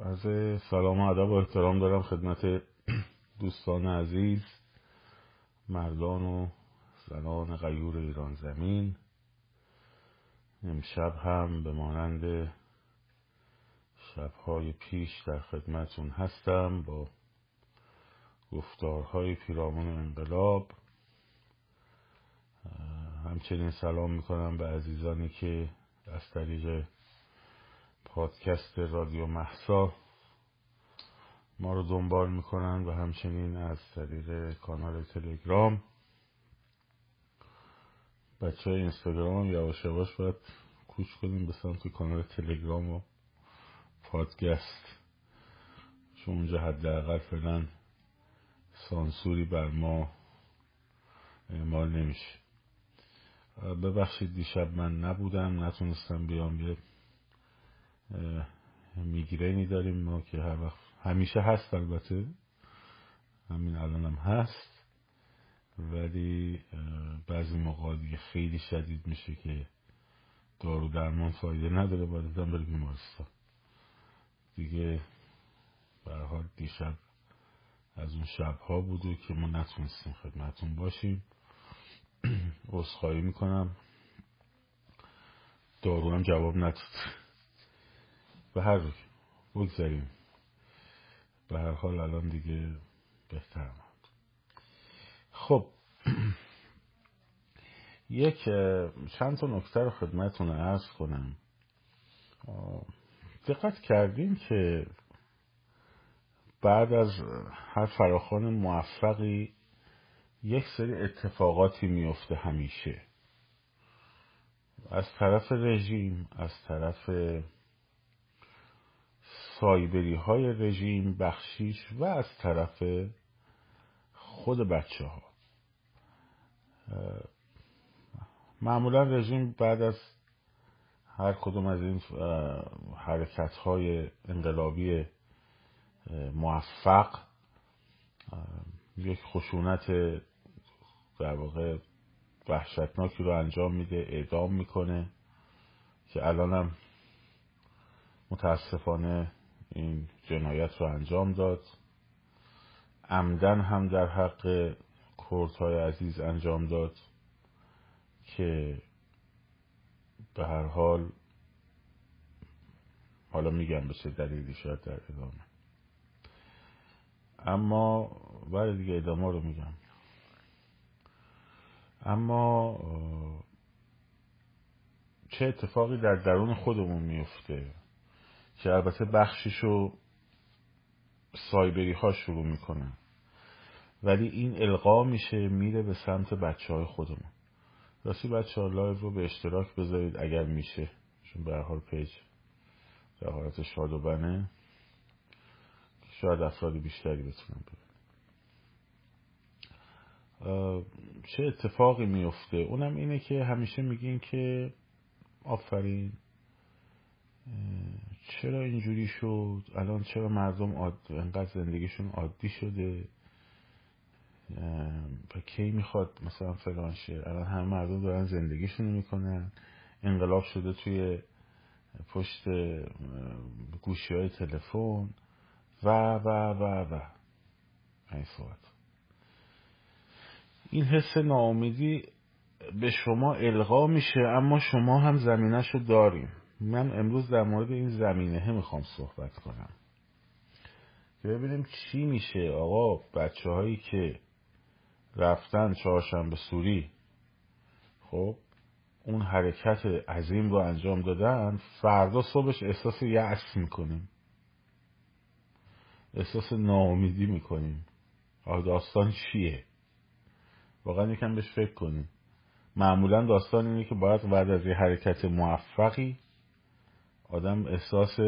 از سلام و ادب و احترام دارم خدمت دوستان عزیز مردان و زنان غیور ایران زمین. امشب هم به مانند شبهای پیش در خدمتون هستم با گفتارهای پیرامون انقلاب. همچنین سلام می‌کنم به عزیزانی که از طریق پادکست رادیو محسا. ما رو دنبال می‌کنن و همچنین از طریق کانال تلگرام. بچه های اینستاگرام یواش یواش باید کوچ کنیم به سمت کانال تلگرام و پادکست. چون اونجا حداقل فعلا سانسوری بر ما اعمال نمیشه. ببخشید دیشب من نبودم نتونستم بیام یه میگرینی داریم ما که هر وقت همیشه هست البته. همین الان هم هست. ولی بعضی موقع دیگه خیلی شدید میشه که دارو درمان فایده نداره باید آدم بره بیمارستان. دیگه به حال دیشب از اون شبها بوده که ما نتونستیم خدمتون باشیم. عذرخواهی می‌کنم. دارو هم جواب نداد. به هر روی بگذاریم. به هر حال الان دیگه بهتر خب یک چند تا نکته رو خدمتتون ارز کنم. دقت کردیم که بعد از هر فراخان موفقی یک سری اتفاقاتی میفته همیشه. از طرف رژیم از طرف سایبری های رژیم بخشیش و از طرف خود بچه ها معمولا رژیم بعد از هر کدوم از این حرکت های انقلابی موفق یک خشونت در واقع وحشتناکی رو انجام میده اعدام می‌کنه که الانم متاسفانه این جنایت رو انجام داد. عمدن هم در حق کردهای عزیز انجام داد که به هر حال حالا میگم به چه دلیلی شاید در ادامه. اما بعد دیگه ادامه رو میگم. اما چه اتفاقی در درون خودمون میفته؟ که البته بخشیشو سایبری ها شروع می‌کنن ولی این القا میشه میره به سمت بچه های خودمون. راستی بچه ها live رو به اشتراک بذارید اگر میشه. چون به حال page در حالت shadow ban ه. شاید افراد بیشتری بتونن ببینن چه اتفاقی میفته اونم اینه که همیشه میگین که آفرین. چرا اینجوری شد؟ الان چرا مردم عاد... انقدر زندگیشون عادی شده؟ و کی می‌خواد مثلا فلان شه الان همه مردم دارن زندگیشون می‌کنن. انقلاب شده توی پشت گوشی های تلفن. و و و و. این صحبت. این حس ناامیدی به شما القا میشه اما شما هم زمینش رو داریم من امروز در مورد این زمینه می‌خوام صحبت کنم. که ببینیم چی میشه. آقا بچه هایی که رفتن چهارشنبه سوری خب اون حرکت عظیم رو انجام دادن فردا صبحش احساس یأس می‌کنیم. احساس ناامیدی می‌کنیم. آقا داستان چیه؟ واقعا یکم بهش فکر کنیم. معمولا داستان اینه که باید بعد از یه حرکت موفقی آدم احساس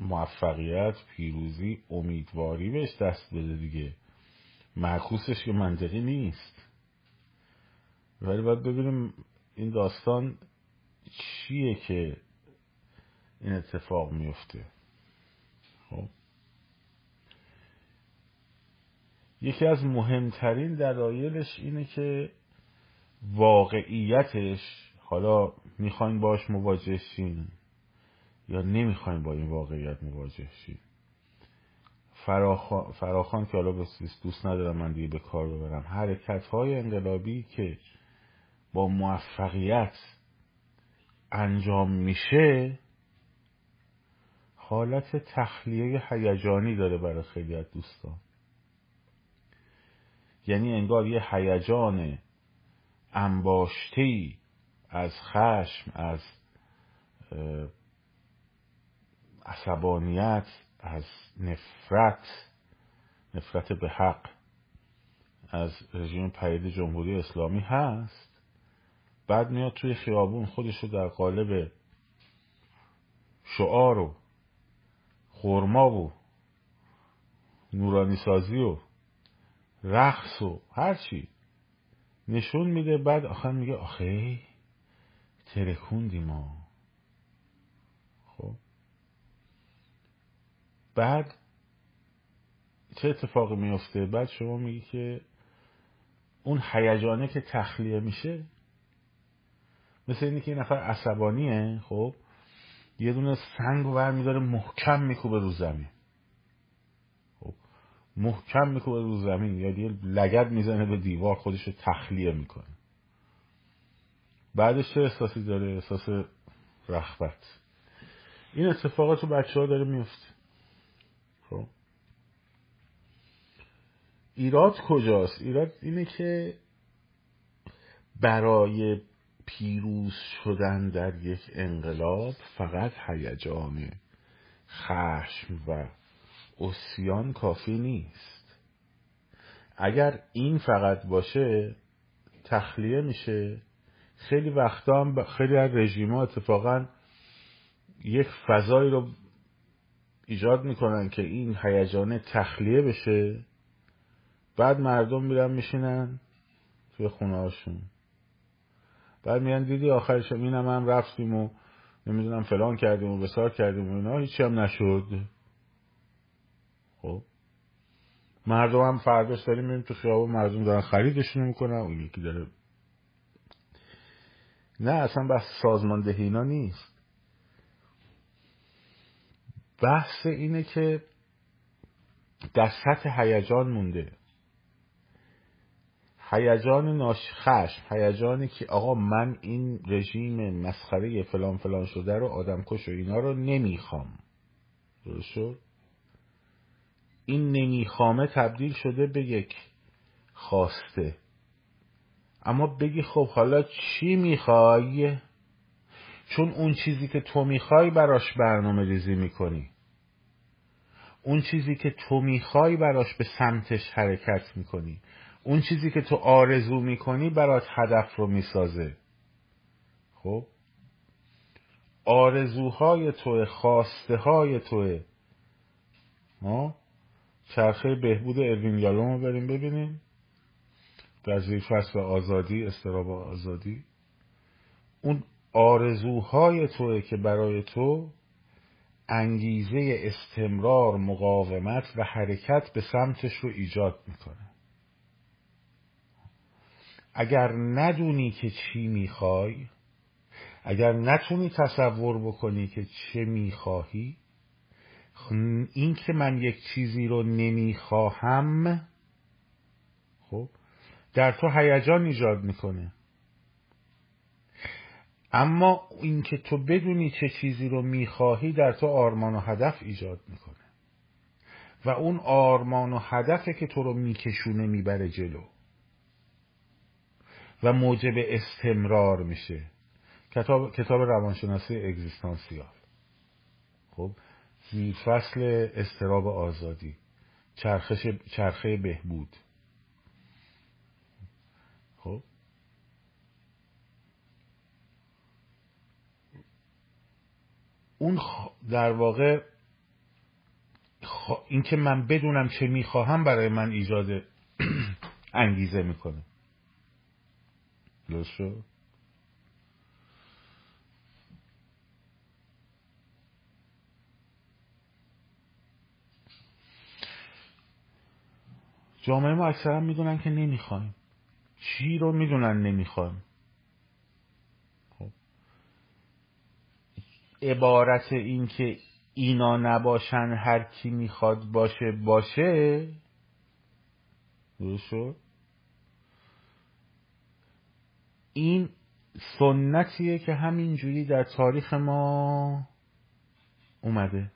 موفقیت پیروزی امیدواری بهش دست بده دیگه. معکوسش که منطقی نیست. ولی باید ببینیم این داستان چیه که این اتفاق میفته. خب. یکی از مهمترین دلایلش اینه که واقعیتش حالا می‌خواین باش مواجه شین یا نمی‌خوایم با این واقعیت مواجه شیم؟ فراخان, که حالا دوست ندارم من دیگه به کار ببرم. حرکت های انقلابی که با موفقیت انجام میشه حالت تخلیه هیجانی داره برای خیلی از دوستان. یعنی انگار یه هیجان انباشتی از خشم از عصبانیت از نفرت نفرت به حق از رژیم پرید جمهوری اسلامی هست. بعد میاد توی خیابون خودش رو در قالب شعار و خورما و نورانی سازی و رقص و هرچی نشون میده. بعد آخر میگه آخه ترکوندی ما خب بعد چه اتفاقی میفته بعد شما میگی که اون هیجانه که تخلیه میشه مثل اینی که این نفر عصبانیه خب یه دونه سنگ رو برمیداره محکم میکوبه رو زمین. خب محکم میکوبه رو زمین یا دیگه لگد می‌زنه به دیوار خودش رو تخلیه می‌کنه. بعدش چه احساسی داره؟ احساس رخبت این اتفاقات رو بچه ها داره میفته خب. ایراد کجاست؟ ایراد اینه که برای پیروز شدن در یک انقلاب فقط هیجان خشم و اسیان کافی نیست. اگر این فقط باشه تخلیه میشه. خیلی وقتا هم خیلی از رژیم ها اتفاقا یک فضایی رو ایجاد می‌کنن که این هیجان تخلیه بشه. بعد مردم میرن میشینن توی خونه هاشون بعد میان دیدی آخرش اینم هم رفتیم و نمی‌دونم فلان کردیم و بسار کردیم و اینا هیچی هم نشد. خب. مردم هم فرداش داریم میریم تو خیابون مردم دارن خریدشون می‌کنن. اون یکی داره. نه اصلا بحث سازماندهی اینا نیست. بحث اینه که در سطح هیجان مونده. هیجان ناش خشم هیجانی که آقا من این رژیم مسخره فلان فلان شده رو آدم کش و اینا رو نمی‌خوام. درست شد؟ این نمیخوامه تبدیل شده به یک خواسته. اما بگی خب حالا چی می‌خوای؟ چون اون چیزی که تو می‌خوای براش برنامه ریزی می‌کنی. اون چیزی که تو می‌خوای براش به سمتش حرکت می‌کنی. اون چیزی که تو آرزو می‌کنی برات هدف رو می‌سازه. خب؟ آرزوهای توه خواسته های توه ما چرخه بهبود اروین رو بریم ببینیم. در زیر فصل آزادی استراب آزادی. اون آرزوهای توه که برای تو انگیزه استمرار مقاومت و حرکت به سمتش رو ایجاد می‌کنه. اگر ندونی که چی می‌خوای اگر نتونی تصور بکنی که چه می‌خواهی این که من یک چیزی رو نمی‌خواهم خب در تو هیجان ایجاد می‌کنه. اما اینکه تو بدونی چه چیزی رو می‌خواهی در تو آرمان و هدف ایجاد می‌کنه. و اون آرمان و هدفه که تو رو میکشونه می‌بره جلو. و موجب استمرار میشه. کتاب, کتاب روانشناسی اگزیستانسیال. خب زیر فصل استراب آزادی. چرخش چرخه بهبود خب اون در واقع اینکه من بدونم چه می‌خواهم برای من ایجاد انگیزه می‌کنه. درست جامعه ما اکثرا می‌دونن که نمی‌خوایم. چی رو می‌دونن نمی‌خوایم؟ عبارت این که اینا نباشن هر کی می‌خواد باشه باشه. درست شد؟ این سنتیه که همینجوری در تاریخ ما اومده.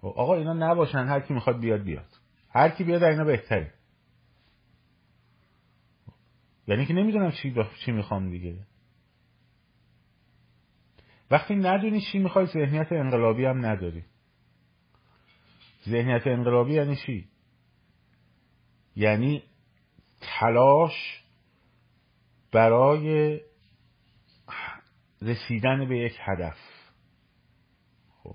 خب، آقا اینا نباشن هر کی می‌خواد بیاد بیاد. هر کی بیاد اینا بهتره. یعنی که نمی‌دونم چی, چی می‌خوام دیگه. وقتی ندونی چی می‌خوای ذهنیت انقلابی هم نداری. ذهنیت انقلابی یعنی چی؟ یعنی تلاش برای رسیدن به یک هدف. خب.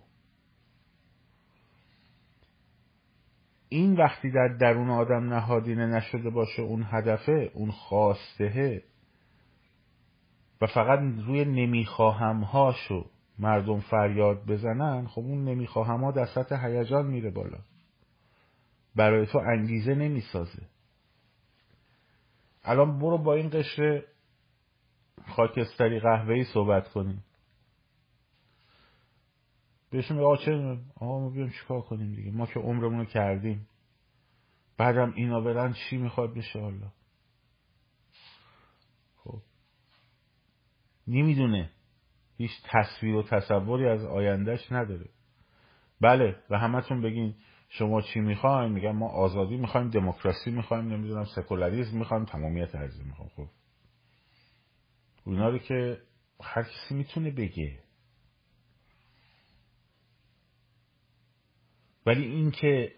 این وقتی در درون آدم نهادینه نشده باشه اون هدفه اون خواستهه و فقط روی نمی‌خواهم هاشو مردم فریاد بزنن خب اون نمی‌خواهم ها در سطح هیجان میره بالا. برای تو انگیزه نمی‌سازه. الان برو با این قشر خاکستری قهوه‌ای صحبت کنیم. بهشون میگه آقا چه آقا ما بیام چیکار کنیم دیگه؟ ما که عمرمون کردیم. بعدم اینا برن چی می‌خواد بشه حالا نمی‌دونه. هیچ تصویر و تصوری از آیندهش نداره. بله و همتون بگین شما چی می‌خواین؟ میگن ما آزادی می‌خوایم دموکراسی می‌خوایم نمی‌دونم سکولاریسم می‌خوایم تمامیت ارزی می‌خوایم. خب. اونا رو که هر کسی می‌تونه بگه. ولی اینکه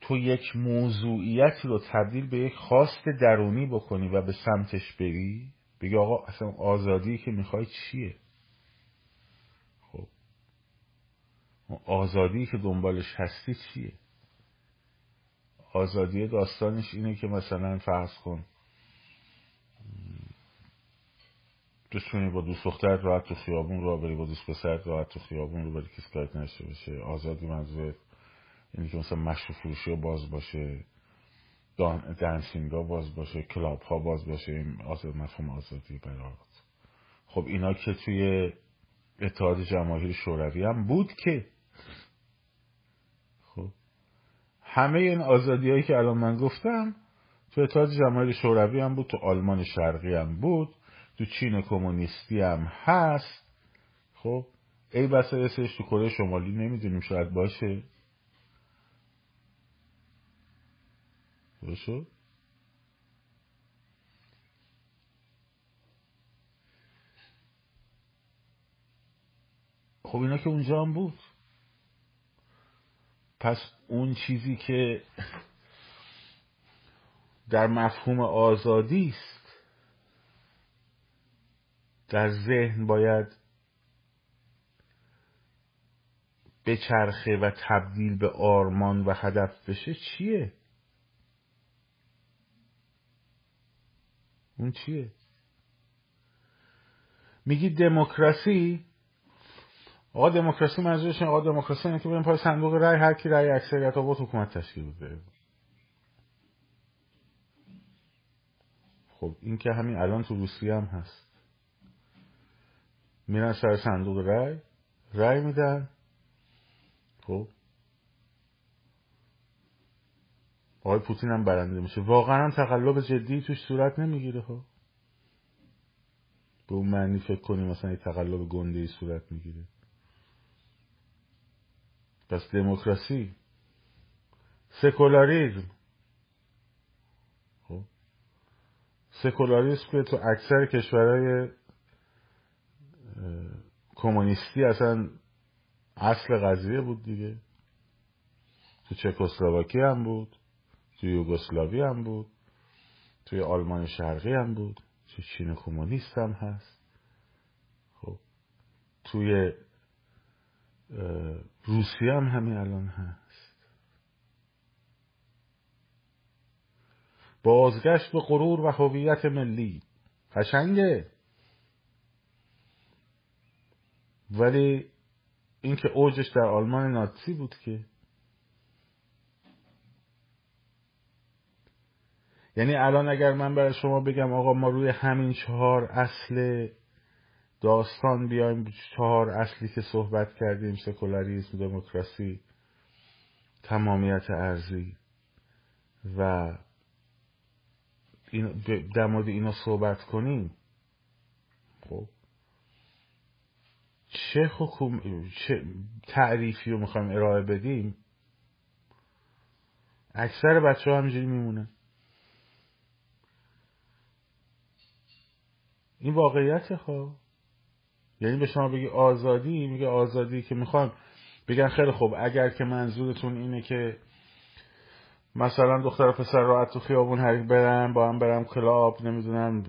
تو یک موضوعیتی رو تبدیل به یک خواست درونی بکنی و به سمتش بری بگی آقا اصلا آزادی که می‌خوای چیه؟ خب. آزادی که دنبالش هستی چیه؟ آزادی داستانش اینه که مثلا فرض کن بتونی با دوست دخترت راحت تو خیابون را بری با دوست پسرت راحت تو خیابون رو بری کسی کارت نشته باشه. آزادی منظور اینی که مثلا مشروع فروشی باز باشه. دنسینگ ها باز باشه کلاب ها باز باشه این آزاد مفهوم آزادی برات. خب اینا که توی اتحاد جماهیر شوروی هم بود که خب همه این آزادی هایی که الان من گفتم تو اتحاد جماهیر شوروی هم بود تو آلمان شرقی هم بود تو چین کمونیستی هم هست. خب ای بسا تو کره شمالی نمی‌دونیم شاید باشه. باشه خب اینا که اونجا هم بود. پس اون چیزی که در مفهوم آزادی است در ذهن باید بچرخه و تبدیل به آرمان و هدف بشه چیه؟ اون چیه؟ میگی دموکراسی؟ آقا دموکراسی منظورش آقا دموکراسی اینه که بریم پای صندوق رای هر کی رای اکثریت آقا حکومت تشکیل بده. خب این که همین الان تو روسیه هم هست. میرن سر صندوق رای رای میدن. خب آقای پوتین هم برنده میشه. واقعا هم تقلب جدی توش صورت نمی‌گیره ها خب. به اون معنی فکر کنیم مثلا یه تقلب گنده صورت می‌گیره. پس دموکراسی. سکولاریزم. خب. سکولاریسم که تو اکثر کشورهای کمونیستی اصلا اصل قضیه بود دیگه. تو چکسلواکی هم بود. تو یوگسلاوی هم بود. توی آلمان شرقی هم بود. تو چین کمونیست هم هست. خب. توی روسیه هم همین الان هست. بازگشت به غرور و هویت ملی. قشنگه. ولی اینکه اوجش در آلمان ناتسی بود که یعنی الان اگر من برای شما بگم آقا ما روی همین چهار اصل داستان بیایم چهار اصلی که صحبت کردیم سکولاریسم دموکراسی تمامیت ارزی و این در مورد اینا صحبت کنیم خب؟ چه حکوم چه تعریفی رو می‌خوایم ارائه بدیم؟ اکثر بچه ها همینجوری میمونه. این واقعیت ها یعنی به شما بگی آزادی میگه آزادی که می‌خوان بگن خیلی خوب اگر که منظورتون اینه که مثلا دختر پسر راحت تو خیابون حریف برم با هم برم کلاب نمی‌دونم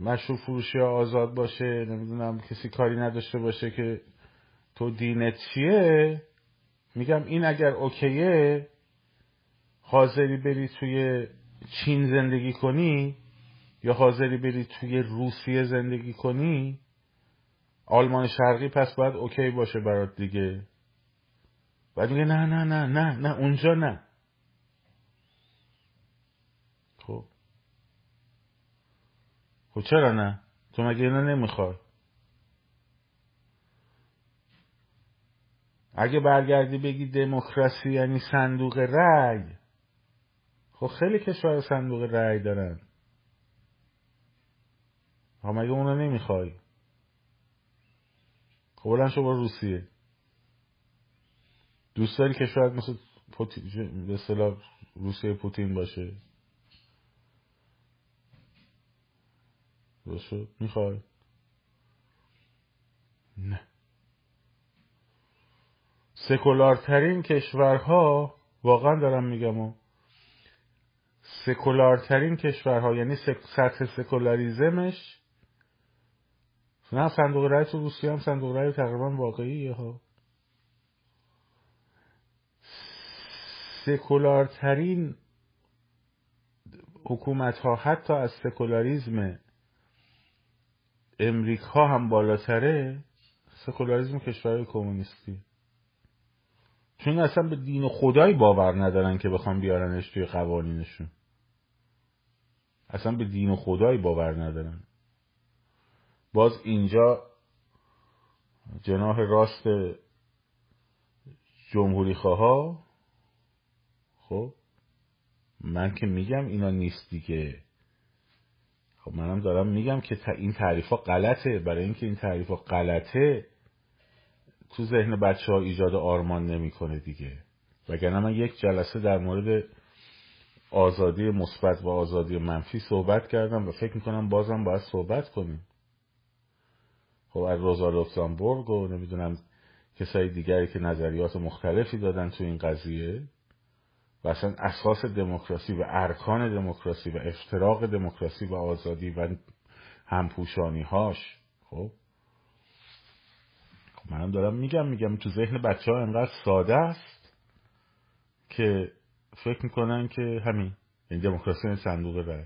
مشروب فروشی آزاد باشه نمی‌دونم کسی کاری نداشته باشه که تو دینت چیه؟ میگم این اگر اوکیه حاضری بری توی چین زندگی کنی یا حاضری بری توی روسیه زندگی کنی آلمان شرقی پس باید اوکی باشه برات دیگه. بعد میگه نه نه نه نه نه اونجا نه. خب. خب چرا نه؟ تو مگه اینو نمی‌خوای؟ اگه برگردی بگی دموکراسی یعنی صندوق رأی خب خیلی کشور صندوق رأی دارن. ها مگه اونو نمی‌خوای؟ خب بلند شو روسیه. دوست داری کشورت مثل پوتین به اصطلاح روسیه پوتین باشه؟ شد؟ می‌خوای؟ نه. سکولارترین کشورها واقعا دارم میگم و سکولارترین کشورها یعنی سطح سکولاریزمش نه صندوق رای تو روسیه هم صندوق رای تقریبا واقعیه ها سکولارترین حکومت ها حتی از سکولاریزم امریکا هم بالاتره سکولاریزم کشورهای کمونیستی. چون اصلا به دین و خدایی باور ندارن که بخوام بیارنش توی قوانینشون. اصلا به دین و خدایی باور ندارن. باز اینجا جناح راست جمهوری خواه خب من که میگم اینا نیست دیگه. خب منم دارم میگم که این تعریف ها غلطه. برای اینکه این تعریف ها غلطه تو ذهن بچه ها ایجاد آرمان نمی‌کنه دیگه. وگرنه من یک جلسه در مورد آزادی مثبت و آزادی منفی صحبت کردم و فکر می‌کنم بازم باید صحبت کنیم. خب از روزا لوکسامبورگ و نمی‌دونم کسای دیگری که نظریات مختلفی دادن تو این قضیه و اصلا اساس دموکراسی و ارکان دموکراسی و افتراق دموکراسی و آزادی و همپوشانی هاش خب؟ خب منم دارم میگم میگم تو ذهن بچه ها انقدر ساده است که فکر می‌کنن که همین این دموکراسی این صندوق رای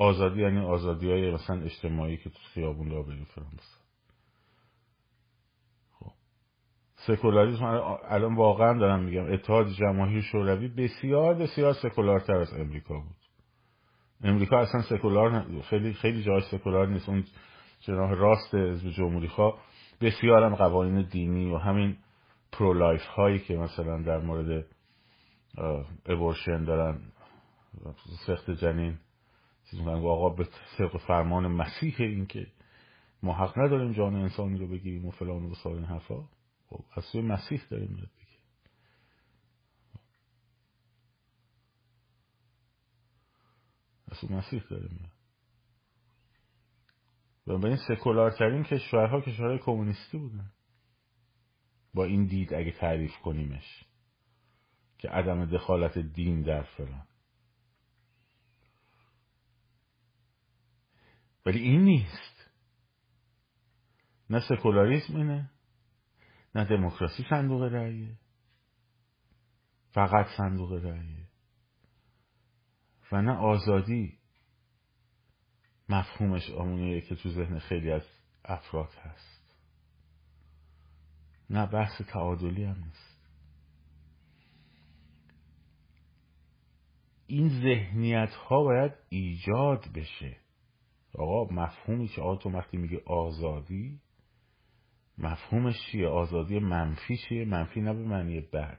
آزادی یعنی آزادی های مثلا اجتماعی که تو خیابون لا بریم فرام خب. سکولاریسم الان واقعا دارم میگم اتحاد جماهیر شوروی بسیار بسیار سکولارتر از امریکا بود. امریکا اصلا سکولار خیلی خیلی جای سکولار نیست. اون جناح راست حزب جمهوری خواه بسیار هم قوانین دینی و همین pro-life هایی که مثلا در مورد abortion دارن سخت جنین. چیز آقا به طبق فرمان مسیح این که ما حق نداریم جان انسانی رو بگیریم و فلان و بسار این حرفا. خب از سوی مسیح داریم میاد دیگه. از سوی مسیح داریم میاد و به این سکولارترین کشورها کشورهای کمونیستی بودن. با این دید اگه تعریف کنیمش که عدم دخالت دین در فلان. ولی این نیست. نه سکولاریسم اینه نه دموکراسی صندوق رأیه. فقط صندوق رأیه. و نه آزادی. مفهومش آمونیه که تو ذهن خیلی از افراد هست. نه بحث تعادلی هم نیست. این ذهنیت ها باید ایجاد بشه. آقا مفهومی که آقا تو وقتی میگه آزادی مفهومش چیه؟ آزادی منفی چیه؟ منفی نه به معنی بد.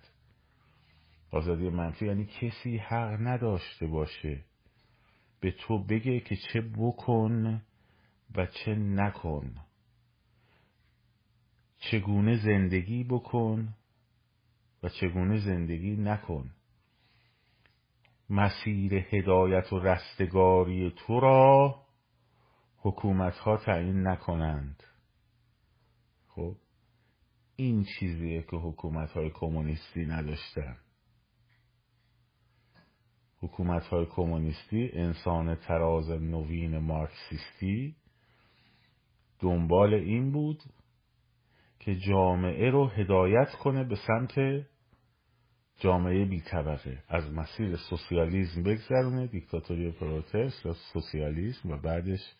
آزادی منفی یعنی کسی حق نداشته باشه به تو بگه که چه بکن و چه نکن. چگونه زندگی بکن و چگونه زندگی نکن. مسیر هدایت و رستگاری تو را حکومت ها تعیین نکنند. خب این چیزیه که حکومت های کمونیستی نداشتن. حکومت های کمونیستی انسان تراز نوین مارکسیستی دنبال این بود که جامعه رو هدایت کنه به سمت جامعه بی طبقه از مسیر سوسیالیسم بگذرونه دیکتاتوری پروتست یا سوسیالیسم و بعدش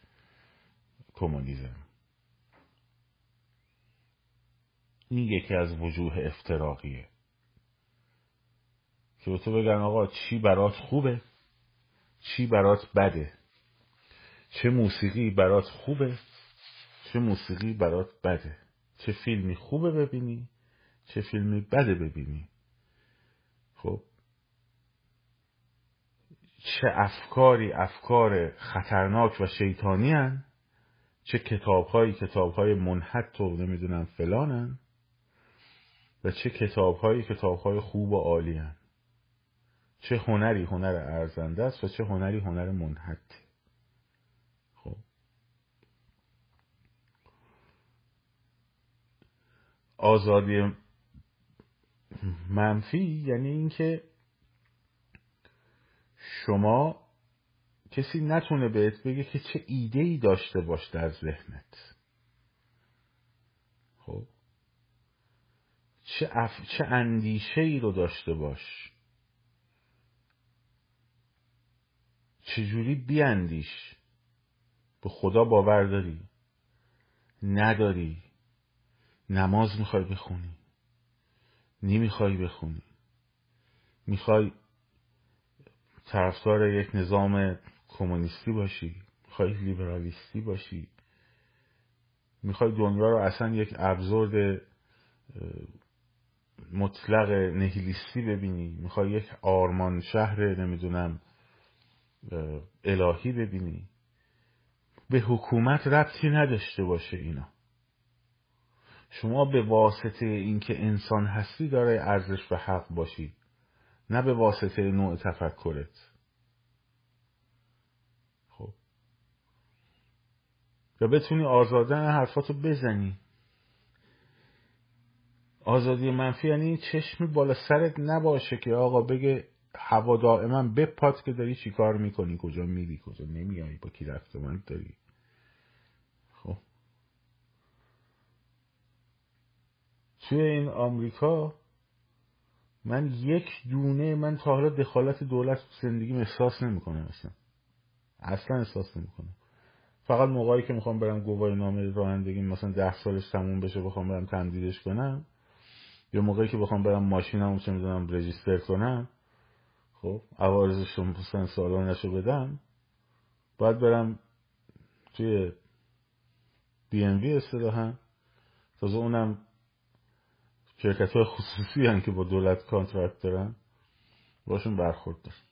کمونیسم. این یکی از وجوه افتراقیه. که تو بگن آقا چی برات خوبه؟ چی برات بده؟ چه موسیقی برات خوبه؟ چه موسیقی برات بده؟ چه فیلمی خوبه ببینی؟ چه فیلمی بده ببینی؟ خب چه افکاری افکار خطرناک و شیطانی هن؟ چه کتابهایی کتابهای منحط و نمی‌دونم فلانن و چه کتابهایی کتابهای خوب و عالی هن. چه هنری هنر ارزنده است و چه هنری هنر منحطی خب آزادی منفی یعنی اینکه شما کسی نتونه بهت بگه که چه ایده ای داشته باش در ذهنت. خب؟ چه, اف... چه اندیشه ای رو داشته باش. چجوری بیاندیش؟ به خدا باور داری؟ نداری. نماز می‌خوای بخونی. نمی‌خوای بخونی. می‌خوای طرفدار یک نظام کمونیستی باشی می‌خوای لیبرالیستی باشی. می‌خوای دنیا رو اصلا یک ابزورد مطلق نهیلیستی ببینی. می‌خوای یک آرمان شهر نمی‌دونم الهی ببینی. به حکومت ربطی نداشته باشه اینا. شما به واسطه اینکه انسان هستی داره ارزش به حق باشی نه به واسطه نوع تفکرت خب یا بتونی آزادن حرفاتو بزنی. آزادی منفی یعنی چشمی بالا سرت نباشه که آقا بگه هوا دائما بپات که داری چیکار می‌کنی؟ کجا میری؟ کجا نمیایی با کی رفته من داری؟ خب. توی این آمریکا من یک دونه من تا حالا دخالت دولت زندگیم احساس نمی‌کنم اصلا. اصلا احساس نمی‌کنم. فقط موقعی که می‌خوام برم گواهی نامه رانندگی مثلا ده سالش تموم بشه بخوام برم تمدیدش کنم یا موقعی که بخوام برم ماشینمو چه می‌دونم register کنم خب عوارضش رو مثلا سالانشو بدم باید برم توی BMV اصطلاحا. تازه اونم شرکت های خصوصی هن که با دولت contract دارن باشون برخورد دارن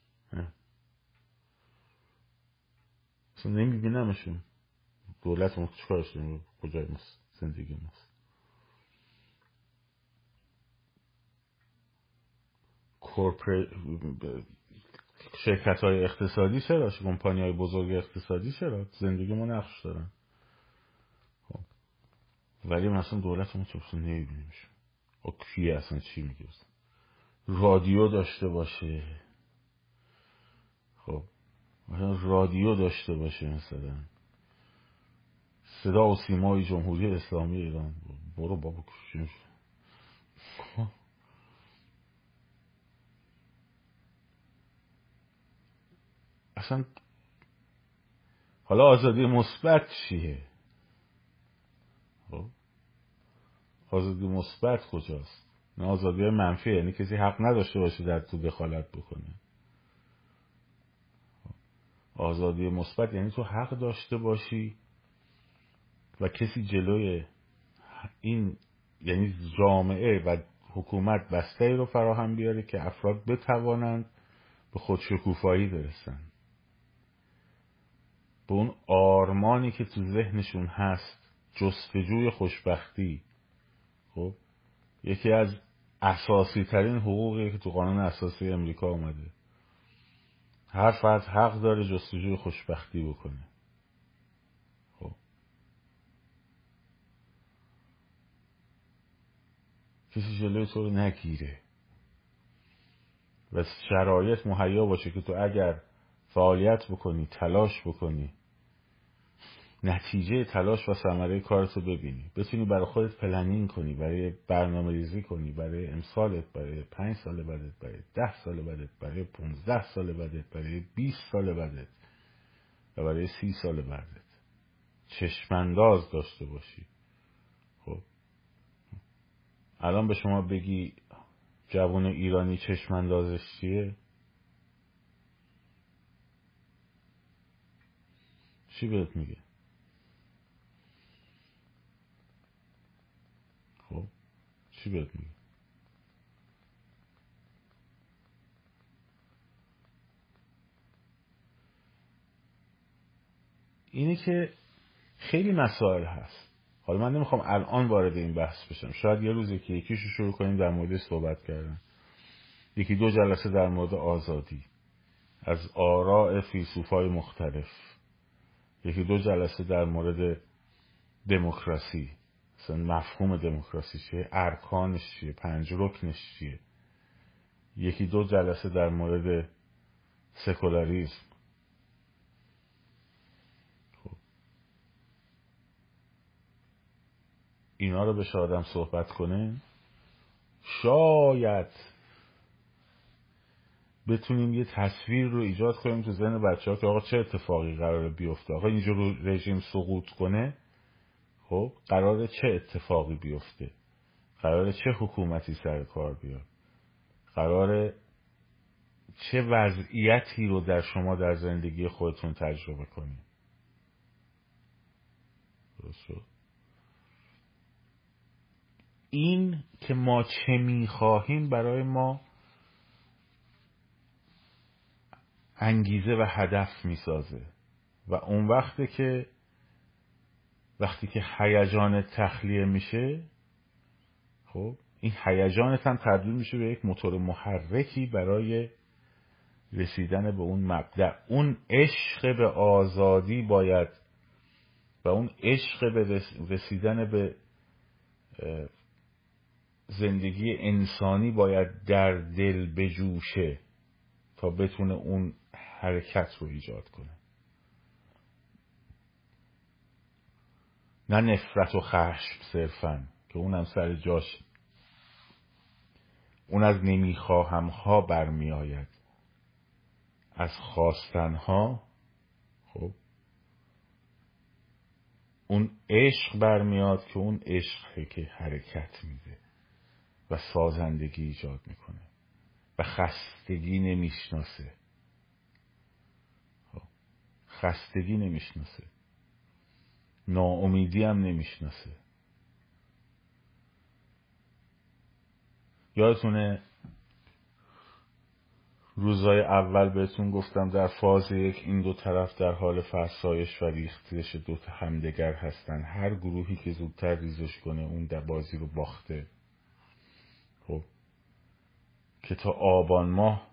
اصلا نمیبینمشون دولت اون چکارش داریم کجای ماست؟ زندگی ماست. شرکت های اقتصادی چرا؟ کمپانی های بزرگ اقتصادی چرا؟ زندگی ما نقش دارن. خب. ولی مثلا دولت ما تو نمیبینیمشون با کی اصلا چی میگه؟ رادیو داشته باشه. خب. مثلا رادیو داشته باشه مثلا. صدا و سیمای جمهوری اسلامی ایران. برو بابا کشی اصلا حالا آزادی مثبت چیه؟ خب؟ آزادی مثبت کجاست؟ نه آزادی منفی یعنی کسی حق نداشته باشه در تو دخالت بکنه. آزادی مثبت یعنی تو حق داشته باشی و کسی جلوی این یعنی جامعه و حکومت بسته رو فراهم بیاره که افراد بتوانند به خودشکوفایی برسن. به اون آرمانی که تو ذهنشون هست جستجوی خوشبختی. خب یکی از اساسی ترین حقوقی که تو قانون اساسی امریکا اومده. هر فرد حق داره جستجوی خوشبختی بکنه. خب. کسی جلوی تو رو نگیره. و شرایط مهیا باشه که تو اگر فعالیت بکنی تلاش بکنی نتیجه تلاش و ثمره کارتو ببینی. بتونی برای خودت planning کنی برای برنامه ریزی کنی برای امسالت برای پنج سال بعدت برای ده سال بعدت برای پونزده سال بعدت برای بیست سال بعدت و برای سی سال بعدت. چشمانداز داشته باشی. خب. الان به شما بگی جوان ایرانی چشماندازش چیه؟ چی بهت میگه خب چی بهت میگه؟ اینه که خیلی مسائل هست. حالا من نمی‌خوام الان وارد این بحث بشم. شاید یه روزی که یکیشو شروع کنیم در مورد صحبت کردن. یکی دو جلسه در مورد آزادی. از آراء فیلسوفای مختلف. یکی دو جلسه در مورد دموکراسی. مثلا مفهوم دموکراسی چیه؟ ارکانش چیه؟ پنج رکنش چیه؟ یکی دو جلسه در مورد سکولاریزم خب. اینا رو به آدم صحبت کنه. شاید بتونیم یه تصویر رو ایجاد کنیم تو ذهن بچه ها که آقا چه اتفاقی قراره بیفته؟ آقا اینجور رژیم سقوط کنه؟ خب قراره چه اتفاقی بیفته؟ قراره چه حکومتی سر کار بیاد؟ قراره چه وضعیتی رو در شما در زندگی خودتون تجربه کنید؟ این که ما چه می‌خواهیم برای ما انگیزه و هدف می‌سازه. و اون وقته که وقتی که هیجان تخلیه میشه خب این هیجانت هم تبدیل میشه به یک موتور محرکی برای رسیدن به اون مبدع اون عشق به آزادی باید و اون عشق به رسیدن به زندگی انسانی باید در دل بجوشه تا بتونه اون حرکت رو ایجاد کنه. نه نفرت و خشم صرفا که اونم سر جاش. اون از نمی‌خواهم ها برمی آید از خواستن ها خب. اون عشق برمیاد که اون عشقه که حرکت میده و سازندگی ایجاد می‌کنه و خستگی نمی‌شناسه. خب. خستگی نمی‌شناسه. ناامیدی هم نمی‌شناسه. یادتونه روزای اول بهتون گفتم در فاز یک این دو طرف در حال فرسایش و ریختش دو همدیگر هستن. هر گروهی که زودتر ریزش کنه اون در بازی رو باخته. خب. که تا آبان ماه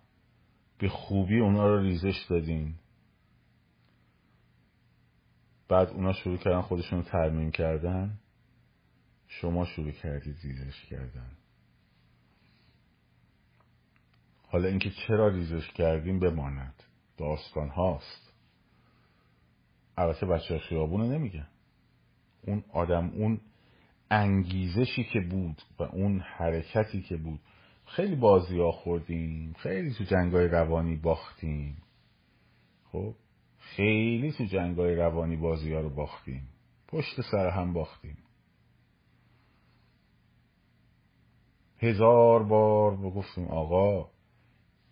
به خوبی اونا رو ریزش دادیم بعد اونا شروع کردن خودشون ترمیم کردن. شما شروع کردید ریزش کردن. حالا اینکه چرا ریزش کردیم بماند. داستان هاست. البته بچه خیابونه نمیگن. اون آدم اون انگیزشی که بود و اون حرکتی که بود. خیلی بازی ها خوردیم خیلی تو جنگای روانی باختیم. خب؟ خیلی تو جنگای روانی بازی ها رو باختیم. پشت سر هم باختیم. هزار بار گفتیم آقا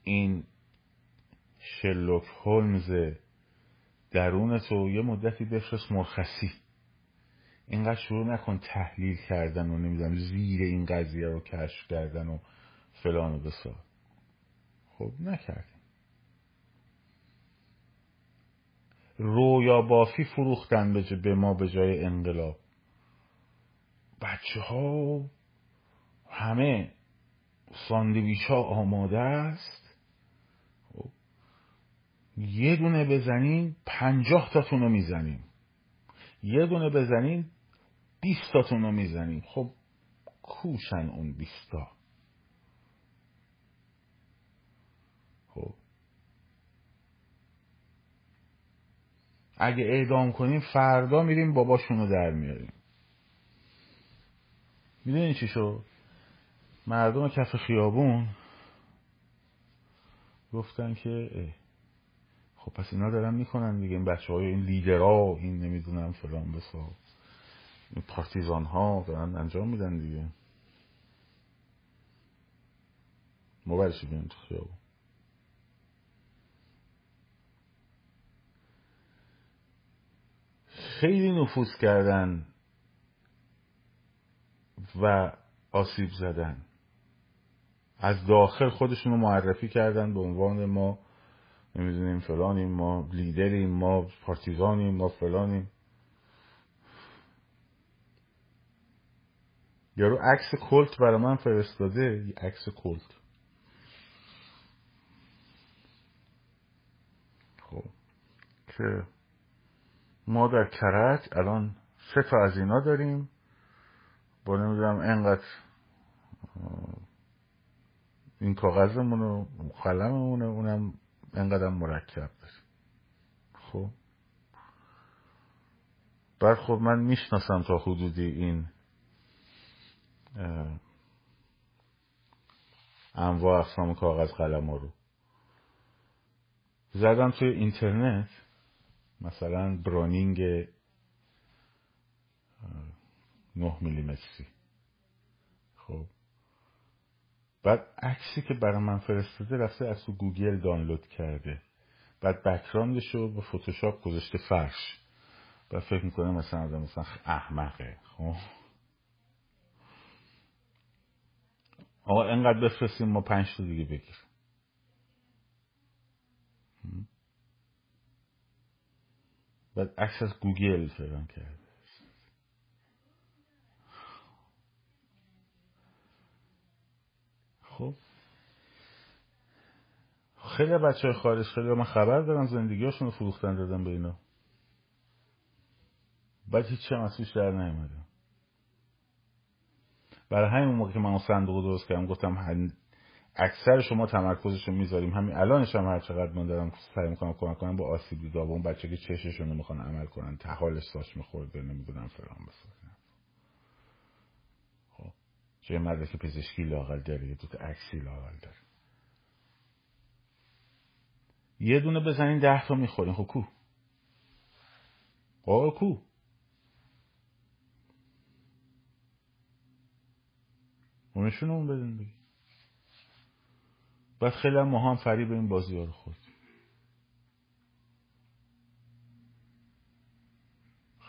این شلوک هولمز درون تو یه مدتی بفرست مرخصی. اینقدر شروع نکن تحلیل کردن و نمی‌دونم زیر این قضیه رو کشف کردن و فلان و بسار خب نکردیم رویا بافی فروختن به ما به جای انقلاب. بچه ها همه ساندویچ ها آماده است. خب. یه دونه بزنین پنجاه تاتون رو می‌زنیم. یه دونه بزنین بیست تاتون رو می‌زنیم. خب کوشن اون بیستا خب اگه اعدام کنیم فردا میریم باباشون رو در میاریم. می‌دونی چی شد؟ مردم کف خیابون گفتن که خب پس اینا دارن می‌کنن دیگه. این بچه های این لیدرها این نمی‌دونم فلان بسا این پارتیزان ها دارن انجام میدن دیگه. ما برشی تو خیابون؟ خیلی نفوذ کردن و آسیب زدن. از داخل خودشون رو معرفی کردن به عنوان ما نمی‌دونیم فلانیم ما لیدریم ما پارتیزانیم ما فلانیم. یارو عکس کلت برای من فرستاده عکس کلت. خب. که ما در کرج الان سه تا از اینا داریم. با نمی‌دونم انقدر این کاغذمون و قلممون اونم انقدر مرکب داریم خب؟ بعد خب من می‌شناسم تا حدودی این انواع اقسام کاغذ قلم رو. زدم توی اینترنت. مثلا برانینگ نه میلیمتری. خب. بعد عکسی که برای من فرستاده رفته از تو گوگل دانلود کرده. بعد بکراندش رو با فتوشاپ گذاشته فرش. و فکر می‌کنه مثلا آدم مثلا احمقه. خب. آقا انقدر بفرستیم ما پنج تا دیگه بگیر. بعد عکس از گوگل فران کرد. خب. خیلی بچه خارج خیلی من خبر دارم زندگیاشون رو فروختن دادن به اینا. بعد هیچ هم از در نیومده. برای همین موقع که من اون صندوق درست کردم گفتم اکثر شما تمرکزش رو می‌ذاریم. همین الانش هم هر چقدر من دارم سعی می‌کنم کمک کنم با آسیب دیده اون بچه که چششون رو می‌خوان عمل کنن تحالش ساش میخورده نمی‌دونم فرام بسازن خب. چه مدرک پزشکی لاغل داره یه دوتا عکسی لاغل داره. یه دونه بزنین ده تا می‌خورین. خب کو؟ آقا کو؟ اونشون اون بدین بگی بعد خیلی هم ما فریب این بازی ها رو خورد.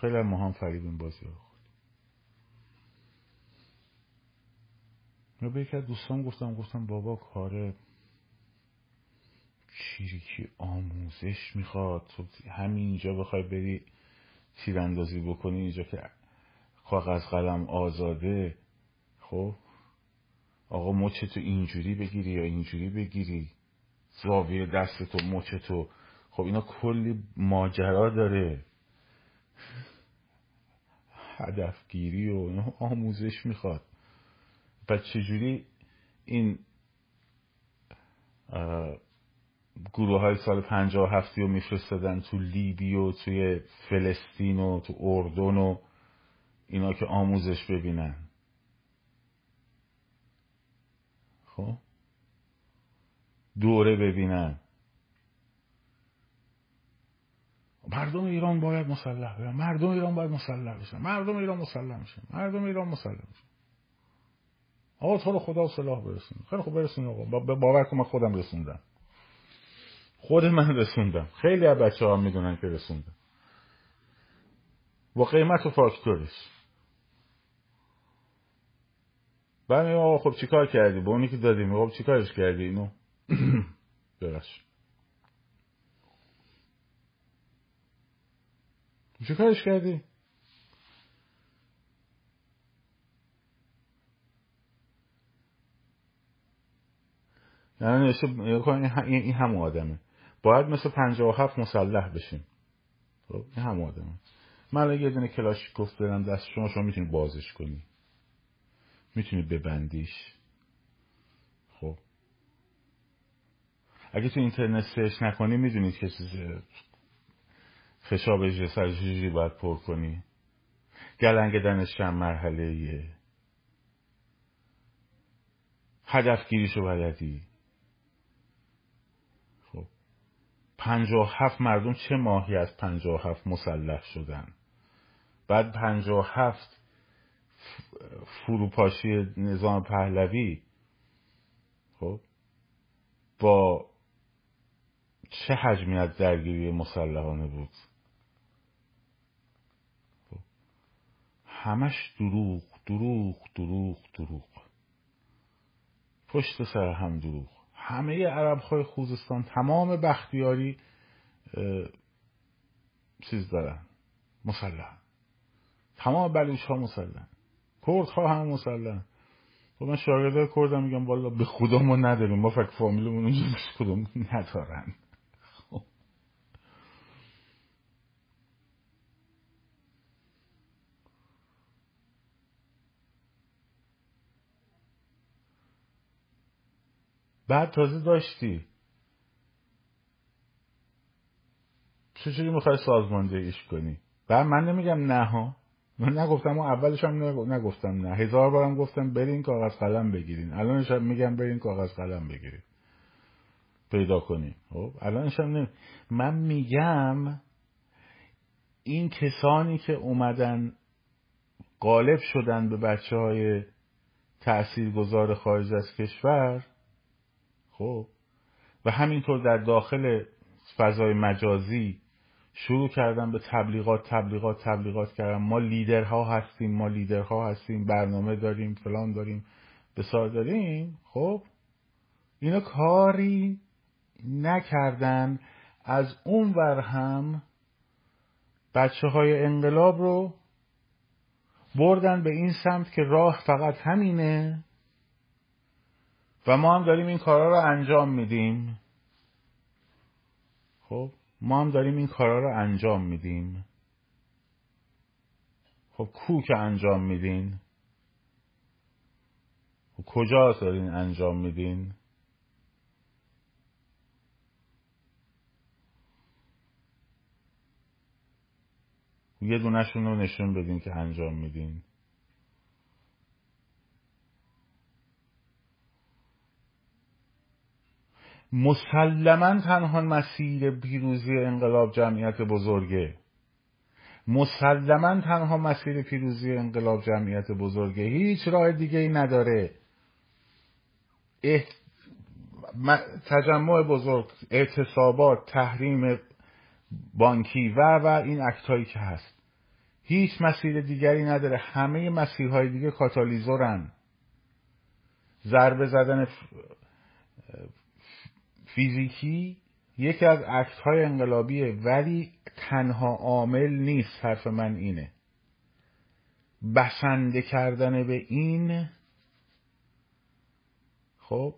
خیلی هم ما فریب این بازی ها رو خورد. یا به یکی دوستان گفتم گفتم بابا کار چیریکی آموزش می‌خواد. تو همینجا بخوای بری تیراندازی بکنی اینجا که کاغذ قلم آزاده. خب؟ آقا مچتو اینجوری بگیری یا اینجوری بگیری؟ زاویه دستتو مچتو خب اینا کلی ماجرا داره. هدفگیری و آموزش می‌خواد. پس چجوری این گروه های سال پنجاه و هفتی رو میفرستادن تو لیبی و توی فلسطین و تو اردن و اینا که آموزش ببینن؟ خب؟ دوره ببینن. مردم ایران باید مسلح بشن. مردم ایران باید مسلح بشن. مردم ایران مسلح میشن. مردم ایران مسلح میشن. آقا تو رو خدا سلاح برسون خیلی خوب برسون آقا. باور کن من خودم رسوندم. خود من رسوندم. خیلی از بچه ها می‌دونن که رسوندم. با قیمت و فاکتورش بعد میگم آقا خب چیکار کردی؟ با اونی که دادیم. خب چیکارش کردی؟ اینو؟ ببخش چیکارش کردی؟ یعنی این هم آدمه. باید مثل پنجاه و هفت مسلح بشیم. خب این هم آدمه. من یه دونه گفت برم دست شما شما می‌تونی بازش کنی. می‌تونی ببندیش. خب. اگه تو اینترنت سرچ نکنی می‌دونید که چیز خشاب جسر باید پر کنی. گلنگ دنش چند مرحله ایه هدف گیریشو بلدی. خب. پنجاه هفت مردم چه ماهی از پنجاه هفت مسلح شدن؟ بعد پنجاه هفت فروپاشی نظام پهلوی خب با چه حجمی از درگیری مسلحانه بود؟ خب. همش دروغ دروغ دروغ دروغ. پشت سر هم دروغ. همه عرب های خوزستان تمام بختیاری چیز دارن مسلح تمام بلوچ ها مسلح کرد ها هم مسلح خب من شاگرده کردم میگم والا به خدا ما نداریم. ما فکر فامیلمون اونجا به خودمون ندارن. خب. بعد تازه داشتی. چجوری می‌خوای سازماندهیش کنی؟ بعد من نمیگم نه ها. من نگفتم و اولش هم نگفتم نه. هزار بارم گفتم برین کاغذ قلم بگیرین. الانش هم میگم برین کاغذ قلم بگیرین. پیدا کنین. خب الانش هم نمی... من میگم این کسانی که اومدن غالب شدن به بچه های تأثیر گذار خارج از کشور خب و همینطور در داخل فضای مجازی شروع کردن به تبلیغات تبلیغات تبلیغات کردن. ما لیدرها هستیم ما لیدرها هستیم برنامه داریم فلان داریم بسار داریم. خب اینا کاری نکردن. از اون ور هم بچه های انقلاب رو بردن به این سمت که راه فقط همینه و ما هم داریم این کارا رو انجام میدیم. خب ما هم داریم این کارا رو انجام میدیم. خب کو که انجام میدین؟ خب کجا دارین انجام میدین؟ یه دونشون رو نشون بدین که انجام میدین. مسلما تنها مسیر پیروزی انقلاب جمعیت بزرگه. مسلما تنها مسیر پیروزی انقلاب جمعیت بزرگه. هیچ راه دیگه ای نداره تجمع بزرگ اعتصابات تحریم بانکی و و این اکتایی که هست. هیچ مسیر دیگری نداره. همه مسیرهای دیگه کاتالیزورن. ضربه زدن فیزیکی یکی از عکس های انقلابیه ولی تنها عامل نیست حرف من اینه. بسنده کردن به این خب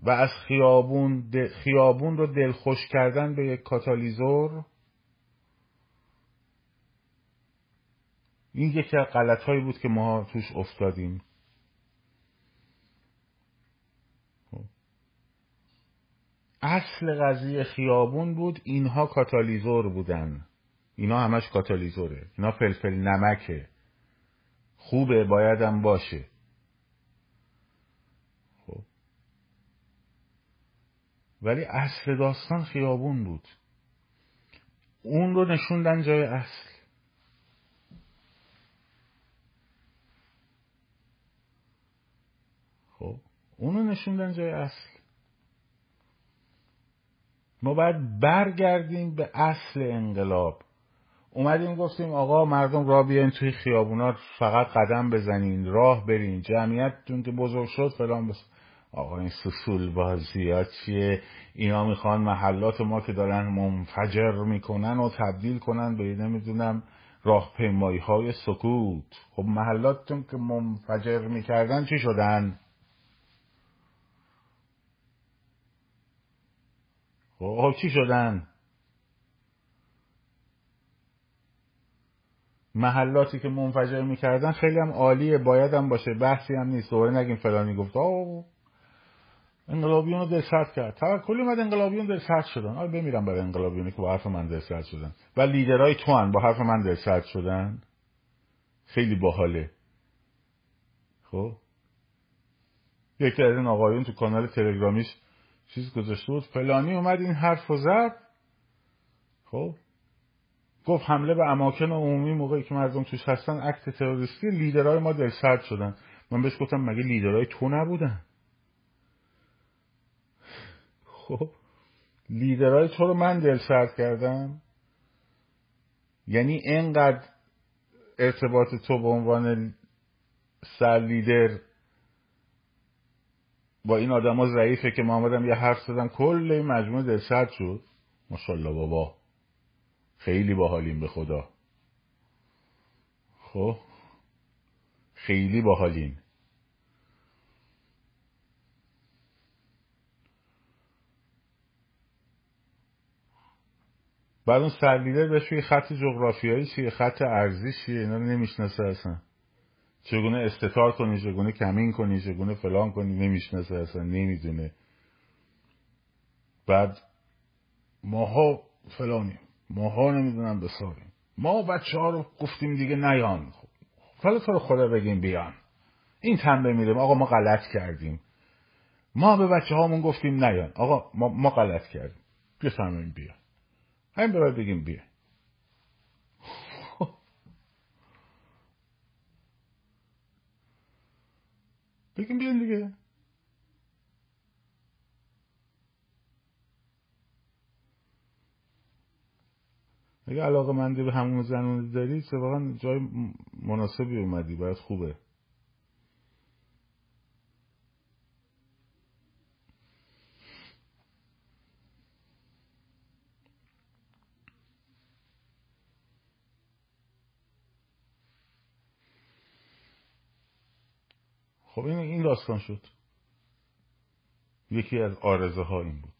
و از خیابون خیابون رو دلخوش کردن به یک کاتالیزور این یکی از غلط هایی بود که ما توش افتادیم. اصل قضیه خیابون بود اینها کاتالیزور بودن. اینا همش کاتالیزوره. اینا فلفل نمکه. خوبه بایدم باشه. خب. ولی اصل داستان خیابون بود. اون رو نشوندن جای اصل. خب. اون رو نشوندن جای اصل. ما باید برگردیم به اصل انقلاب. اومدیم گفتیم آقا مردم را بیاین توی خیابونا فقط قدم بزنین راه برین جمعیتتون که بزرگ شد فلان بس. آقا این سسول بازی ها چیه؟ اینا می‌خوان محلات ما که دارن منفجر می‌کنن و تبدیل کنن به نمی‌دونم راهپیمایی های سکوت. خب محلاتتون که منفجر می‌کردن چی شدن؟ خب چی شدن؟ محلاتی که منفجر می‌کردن خیلی هم عالیه باید هم باشه بحثی هم نیست. دوباره نگیم فلانی گفت. آه انقلابیون رو دلسرد کرد. توکلی اومد انقلابیون دلسرد شدن. آره بمیرم برای انقلابیونی که با حرف من دلسرد شدن. و لیدرهای تو هن با حرف من دلسرد شدن. خیلی باحاله. خب؟ یکی از این آقایون تو کانال تلگرامیش چیز گذاشته بود. فلانی اومد این حرف رو زد. خب. گفت حمله به اماکن عمومی موقعی که مردم توش هستن اکت تروریستی لیدرهای ما دلسرد شدن. من بهش گفتم مگه لیدرهای تو نبودن؟ خب. لیدرهای تو رو من دلسرد کردم. یعنی اینقدر ارتباط تو به عنوان سر لیدر با این آدما ضعیفه که ما آمدم یه حرف زدم. کل این مجموعه دلسرد شد. ماشاءالله بابا. خیلی باحالیم به خدا. خب. خیلی باحالیم. بعد اون سرلیدر بهش یه خط جغرافیایی چیه؟ خط ارزی چیه؟ اینا نمی‌شناسه اصلا. چگونه استتار کنی چگونه کمین کنی چگونه فلان کنی نمی‌شناسه اصلا نمی‌دونه. بعد ماها فلانیم ماها نمی‌دونم بساریم. ما بچه ها رو گفتیم دیگه نیان. حالا تو رو خدا بگیم بیان. این تنبه میریم آقا ما غلط کردیم. ما به بچه هامون گفتیم نیان. آقا ما, ما غلط کردیم. بفرماییم بیان. همین به بگیم بیان. بگیم بیان دیگه اگه علاقه مندی به همون زنونه داری واقعا جای مناسبی اومدی باید خوبه خب این این داستان شد. یکی از آرزه ها این بود.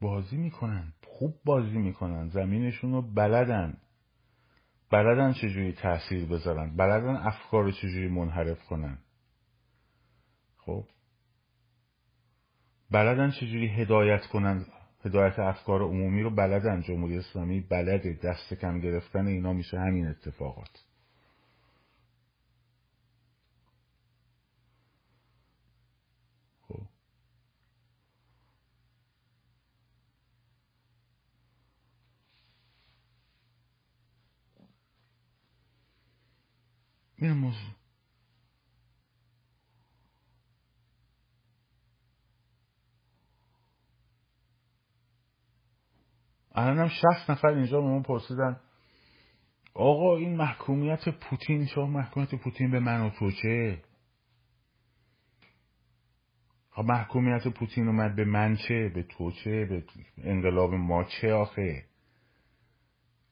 بازی می‌کنن خوب بازی می‌کنن زمینشون رو بلدن. بلدن چجوری تاثیر بذارن؟ بلدن افکار رو چجوری منحرف کنن؟ خب. بلدن چجوری هدایت کنن؟ هدایت افکار عمومی رو بلدن. جمهوری اسلامی بلده دست کم گرفتن اینا میشه همین اتفاقات. این موضوع الانم شست نفر اینجا به من پرسیدن آقا این محکومیت پوتین شما محکومیت پوتین به من و تو چه محکومیت پوتین اومد به من چه به تو چه به انقلاب ما چه آخه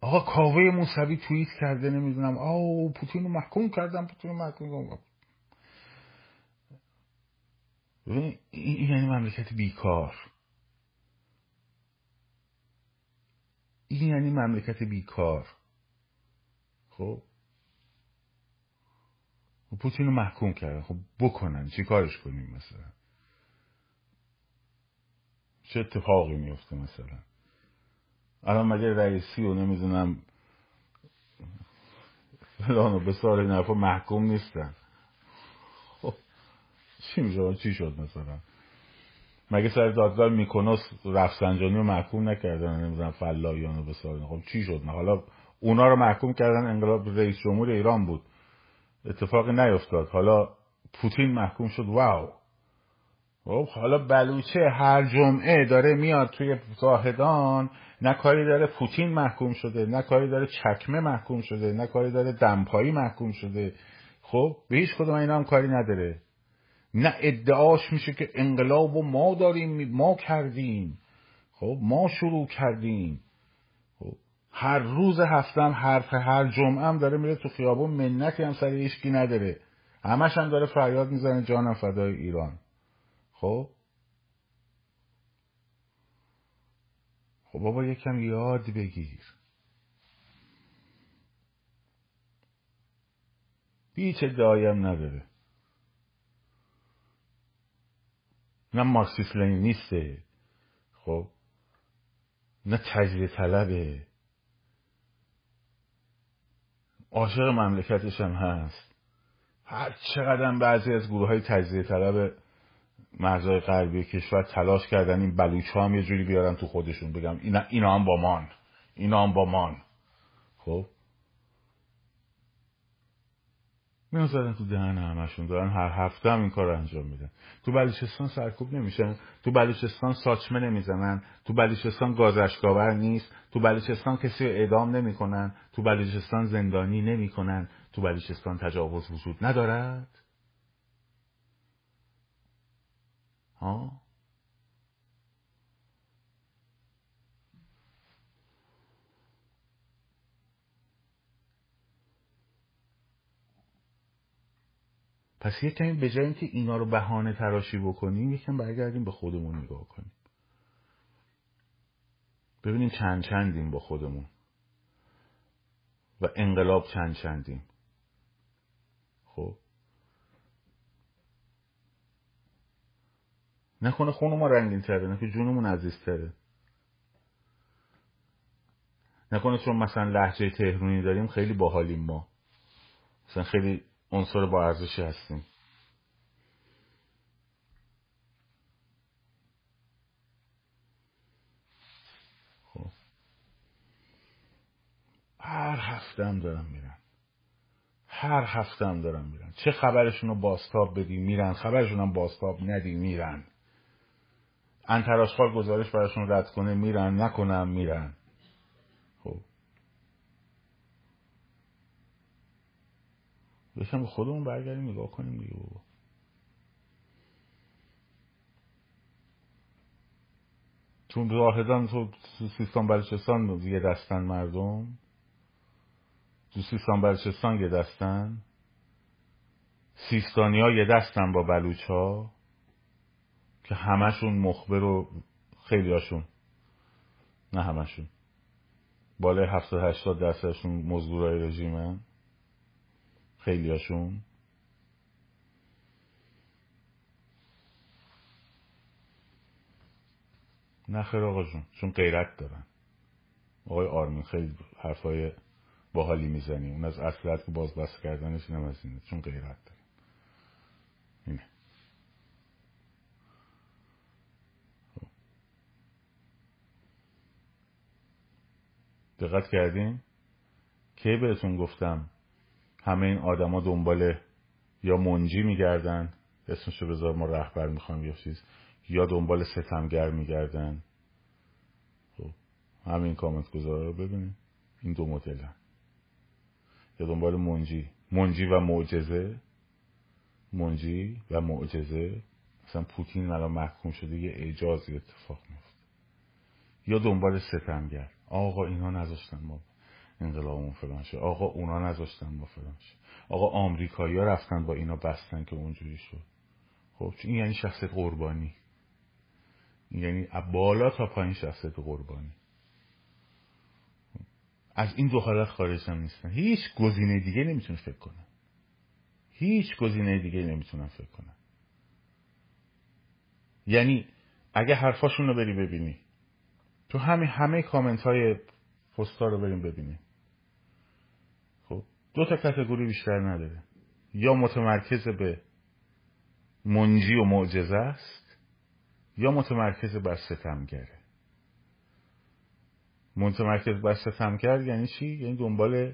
آقا کاوه موسوی توییت کرده نمی‌دونم. آو پوتین رو محکوم کردم پوتین رو محکوم کردم. این یعنی مملکت بیکار. این یعنی مملکت بیکار. خب؟ پوتین رو محکوم کردن. خب بکنن. چی کارش کنیم مثلا؟ چه اتفاقی میفته مثلا؟ الان مگه رئیسی و نمی‌دونم فلان و بسار این حرفا محکوم نیستن. خب چی میشه؟ چی شد مثلا؟ مگه سر دادگاه میکنوس رفسنجانی رو محکوم نکردن؟ نمی‌دونم فلایان و بسار خب چی شد؟ حالا اونا رو محکوم کردن انقلاب رئیس جمهور ایران بود. اتفاقی نیفتاد. حالا پوتین محکوم شد. واو! خب حالا بلوچه هر جمعه داره میاد توی زاهدان نه کاری داره پوتین محکوم شده نه کاری داره چکمه محکوم شده نه کاری داره دمپایی محکوم شده. خب به هیچ کدوم اینا هم کاری نداره. نه ادعاش میشه که انقلاب و ما داریم ما کردیم. خب ما شروع کردیم. خب هر روز هفتم حرف هر جمعه هم داره میره تو خیابون منتی هم سر ایشکی نداره. همش هم داره فریاد می‌زنه جانم فدای ایران. خب؟ خب بابا یکم یاد بگیر. هیچ ادعایم نداره. نه مارکسیس لنینیسته خب؟ نه تجزیه طلبه. عاشق مملکتش هم هست. هر چقدر بعضی از گروه های تجزیه طلب مرزهای غربی کشور تلاش کردن این بلوچ هم یه جوری بیارن تو خودشون. بگم اینا, اینا هم با مان. اینا هم با مان. خب؟ میان تو دهن همشون. دارن هر هفته هم این کار رو انجام میدن. تو بلوچستان سرکوب نمیشن تو بلوچستان ساچمه نمی‌زنن. تو بلوچستان گازشگاور نیست. تو بلوچستان کسی اعدام نمی‌کنن. تو بلوچستان زندانی نمی‌کنن. تو بلوچستان تجاوز وجود ندارد. ها؟ پس یه کمی به جای اینکه اینا رو بهانه تراشی بکنیم یکم برگردیم به خودمون نگاه کنیم. ببینیم چند چندیم با خودمون. و انقلاب چند چندیم. خب؟ نکنه خون ما رنگین تره نه که جونمون عزیز تره. نکنه چون مثلا لحجه تهرونی داریم خیلی باحالیم ما. مثلا خیلی عنصر با ارزشی هستیم. خب. هر هفتم دارم میرن. هر هفتم دارم میرن. چه خبرشون رو باستاب بدی میرن. خبرشون هم باستاب ندی میرن. انتراشخال گزارش براشون رد کنه میرن. نکنم میرن. خب. به خودمون برگردیم نگاه کنیم دیگه بابا. تو راهدان تو سیستان بلوچستان یه دستن مردم. تو سیستان بلوچستان یه دستن. سیستانی ها یه دستن با بلوچ ها که همشون مخبر و خیلی هاشون نه همشون. بالای هفتاد هشتاد درصدشون مزدورای رژیمن خیلی هاشون نه خیر آقا جون چون غیرت دارن. آقای آرمین خیلی حرفای باحالی می‌زنی. اون از اصلت که باز بس کردنش اینم از اینه چون غیرت داره اینه دقت کردین؟ کی بهتون گفتم همه این آدما دنبال یا منجی میگردن؟ اسمشو بذار ما رهبر می‌خوام یا چیز یا دنبال ستمگر میگردن. خب همین کامنت گذاره رو ببینید این دو مدلن یا دنبال منجی. منجی و معجزه. منجی و معجزه. مثلا پوتین الان محکوم شده یه اعجازی اتفاق میفته یا دنبال ستمگر. آقا اینا نذاشتن ما انقلابمون فلان شه آقا اونا نذاشتن ما فلان شه آقا آمریکایی‌ها رفتن با اینا بستن که اونجوری شد. خب این یعنی شخصیت قربانی. این یعنی بالا تا پایین شخصیت قربانی. از این دو حالت خارج هم نیستن. هیچ گزینه دیگه نمی‌تونه فکر کنه هیچ گزینه دیگه نمی‌تونن فکر کنن. یعنی اگه حرفاشون رو بری ببینی تو همه همه کامنت های پستا رو بریم ببینیم. خب دو تا کتگوری بیشتر نداره. یا متمرکز به منجی و معجزه است یا متمرکز بر ستمگره. متمرکز بر ستمگر یعنی چی؟ یعنی دنبال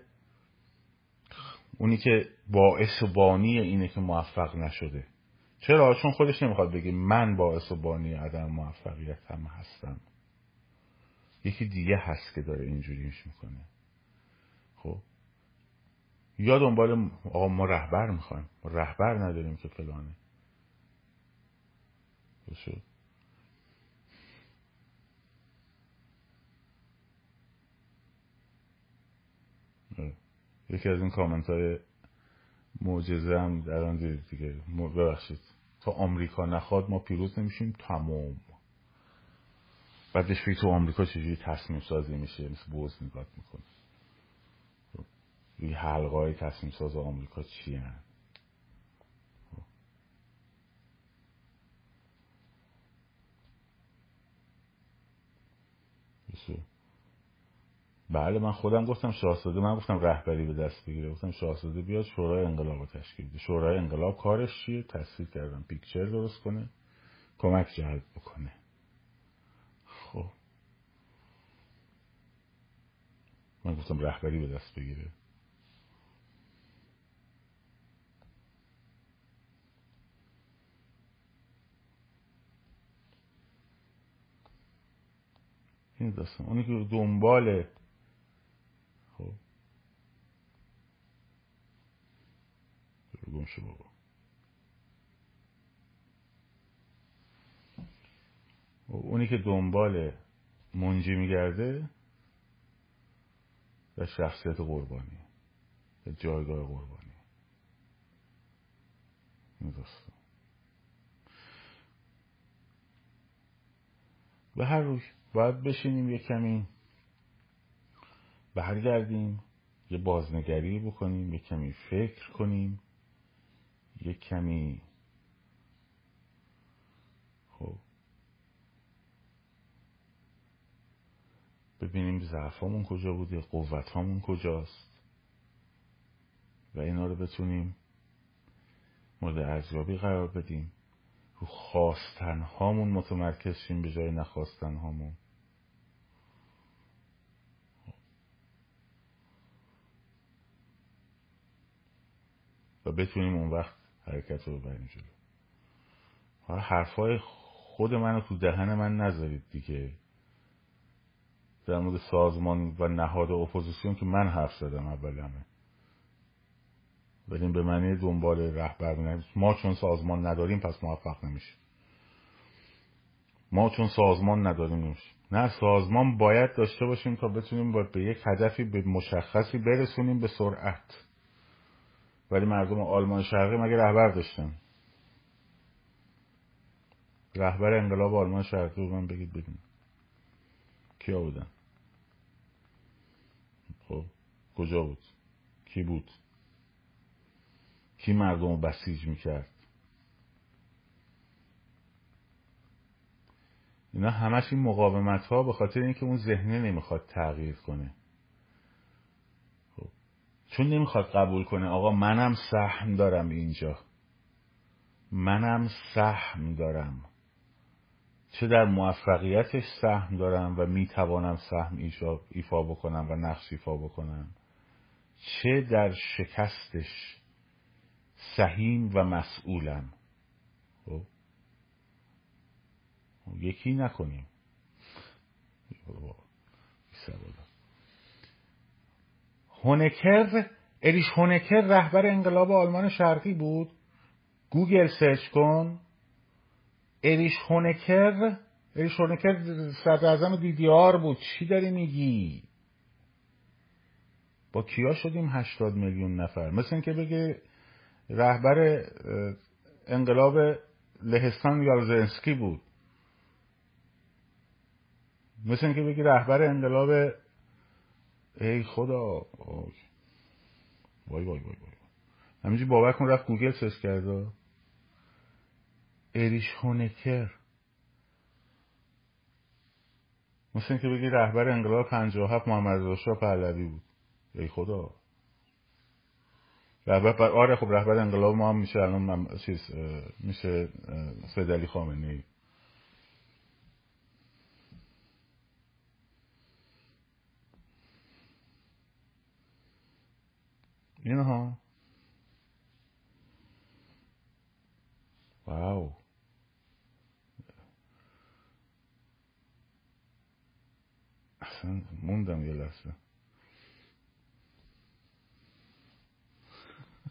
اونی که باعث و بانی اینه که موفق نشده. چرا؟ چون خودش نمی‌خواد بگه من باعث و بانی عدم موفقیت هم هستم. یکی دیگه هست که داره اینجوریش می‌کنه. خب؟ یا دنبال آقا ما رهبر می‌خوایم. ما رهبر نداریم که فلانه. بشه یکی از این کامنت های معجزه هم در آن دیگه. ببخشید. تا آمریکا نخواد ما پیروز نمیشیم. تمام. بعدش تو آمریکا چجوری تصمیم سازی میشه؟ مثل بوز نگاه می‌کنه این حلقه های تصمیم ساز آمریکا چی هن؟ بله من خودم گفتم شاهزاده من گفتم رهبری به دست بگیره. گفتم شاهزاده بیاد شورای انقلاب رو تشکیل بده. شورای انقلاب کارش چیه؟ تصویر کردم پیکچر درست کنه. کمک جلب بکنه. خب. من گفتم رهبری به دست بگیره. این داستان. اونی که دنبال خب. گم شو بابا. اونی که دنبال منجی میگرده و شخصیت قربانی و جایگاه قربانی. این به هر روی باید بشینیم یه کمی برگردیم یه بازنگری بکنیم یه کمی فکر کنیم یه کمی خب ببینیم ضعفامون کجا بوده قوتهامون کجاست. و اینا رو بتونیم مورد ارزیابی قرار بدیم. رو خواستنهامون متمرکز شیم به جای نخواستنهامون. و بتونیم اون وقت حرکت رو ببریم جلو. حالا حرفای خود منو تو دهن من نذارید دیگه. در مورد سازمان و نهاد اپوزیسیون که من حرف زدم اولمه ولی به معنی دنبال رهبر ما چون سازمان نداریم پس موفق نمیشیم. ما چون سازمان نداریم نمیشیم. نه سازمان باید داشته باشیم تا بتونیم به یک هدفی به مشخصی برسونیم به سرعت. ولی مردم آلمان شرقی مگه رهبر داشتن؟ رهبر انقلاب آلمان شرقی رو من بگید بدین کیا بودن؟ خب؟ کجا بود؟ کی بود؟ کی مردم رو بسیج می‌کرد؟ اینا همش این مقاومت ها به خاطر اینکه اون ذهنه نمی‌خواد تغییر کنه. خب. چون نمی‌خواد قبول کنه. آقا منم سهم دارم اینجا. منم سهم دارم. چه در موفقیتش سهم دارم و می‌توانم سهم ایفا بکنم و نقش ایفا بکنم. چه در شکستش سهیم و مسئولم. خب؟ یکی نکنیم. هونکر اریش هونکر رهبر انقلاب آلمان شرقی بود. گوگل search کن. اریش هونکر اریش هونکر صدر اعظم DDR بود. چی داری میگی؟ با کیا شدیم هشتاد میلیون نفر؟ مثل اینکه بگه رهبر انقلاب لهستان یاروزلسکی بود. مثل اینکه بگی رهبر انقلاب ای خدا وای وای وای وای همینجی باور کن رفت گوگل search کرده اریش هونکر. مثل اینکه بگی رهبر انقلاب 57 محمد رضا پهلوی بود. ای خدا. رهبر آره خب رهبر انقلاب ما هم میشه الان چیز میشه سید خامنه ای اینها. واو. اصلا موندم یه لحظه.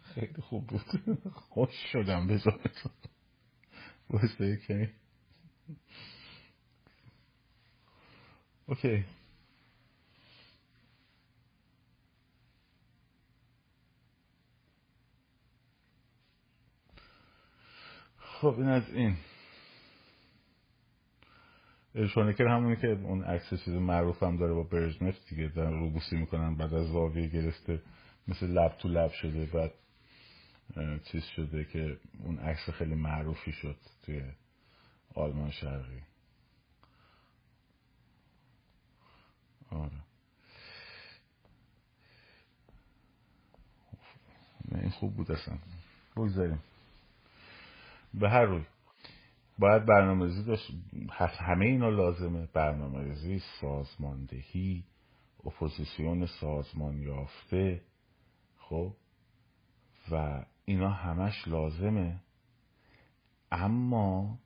خیلی خوب بود. خوش شدم بذار بایسته یکی. اوکی. خب این از این. شونکر همونی که اون عکس چیز معروف هم داره با برژنف دیگه دارن روبوسی می‌کنن بعد از زاویه گرفته مثل لب تو لب شده بعد چیز شده که اون عکس خیلی معروفی شد توی آلمان شرقی. آره. این خوب بود اصلا. بگذاریم. به هر روی. باید برنامه‌ریزی داشت. همه اینا لازمه. برنامه‌ریزی سازماندهی اپوزیسیون سازمان یافته. خب؟ و اینا همش لازمه. اما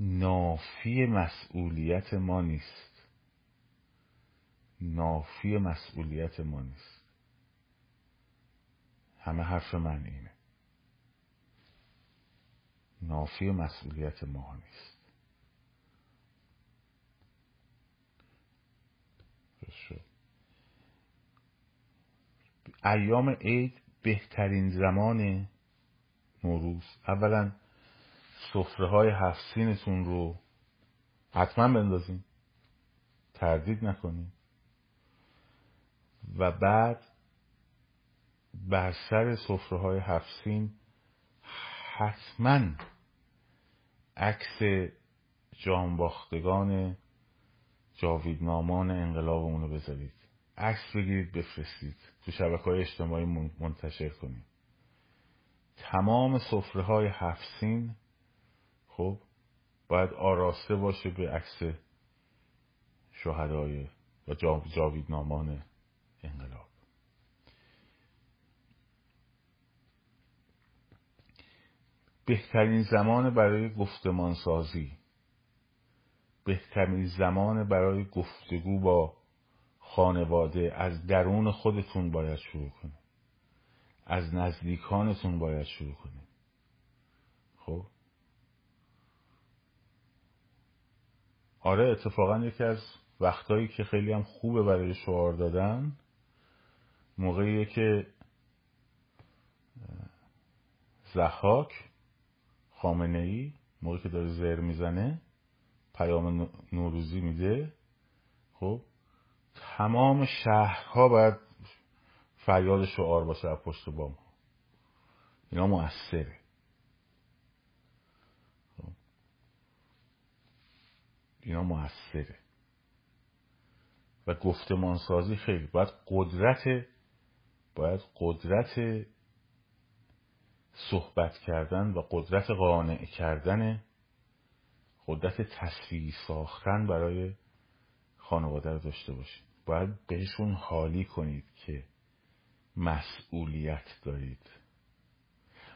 نافی مسئولیت ما نیست. نافی مسئولیت ما نیست. همه حرف من اینه. نافی مسئولیت ما نیست. ایام عید بهترین زمان نوروز. اولا سفره های هفسینتون رو حتما بندازین. تردید نکنین. و بعد بر سر سفره های هفسین حتما عکس جانباختگان جاویدنامان انقلابمون رو بذارید. عکس بگیرید بفرستید. تو شبکه های اجتماعی منتشر کنید. تمام سفره های هفسین خب باید آراسته باشه به عکس شهدای و جاویدنامان انقلاب. بهترین زمان برای گفتمان سازی بهترین زمان برای گفتگو با خانواده. از درون خودتون باید شروع کنید. از نزدیکانتون باید شروع کنید. خب؟ آره اتفاقا یکی از وقتایی که خیلی هم خوبه برای شعار دادن موقعیه که زحاک خامنه ای موقعی که داره زر می‌زنه پیام نوروزی میده. خب تمام شهرها باید فریاد شعار باشه از پشت بام. اینا مؤثره خب. اینا مؤثره و گفتمان سازی خیلی. باید قدرت باید قدرت صحبت کردن و قدرت قانع کردن قدرت تصویری ساختن برای خانواده رو داشته باشید. باید بهشون حالی کنید که مسئولیت دارید.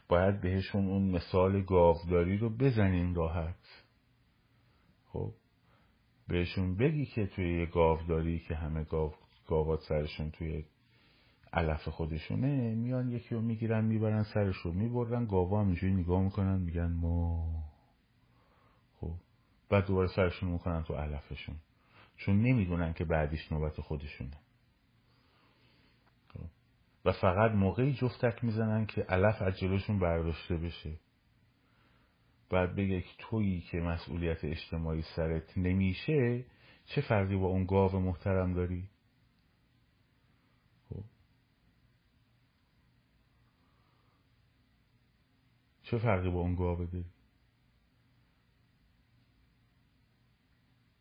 باید بهشون اون مثال گاوداری رو بزنین راحت. خب بهشون بگی که توی یه گاوداری که همه گاو گاوات سرشون توی علف خودشونه میان یکی رو می‌گیرن می‌برن سرش رو می‌برن گاوا هم اینجوری نگاه می‌کنن میگن ما. خب بعد دوباره سرشون می‌کنن تو علفشون. چون نمی‌دونن که بعدیش نوبت خودشونه. خب. و فقط موقعی جفتک می‌زنن که علف از جلوشون برداشته بشه. بعد بگه که تویی که مسئولیت اجتماعی سرت نمیشه چه فرقی با اون گاو محترم داری؟ چه فرقی با اون گاوه داری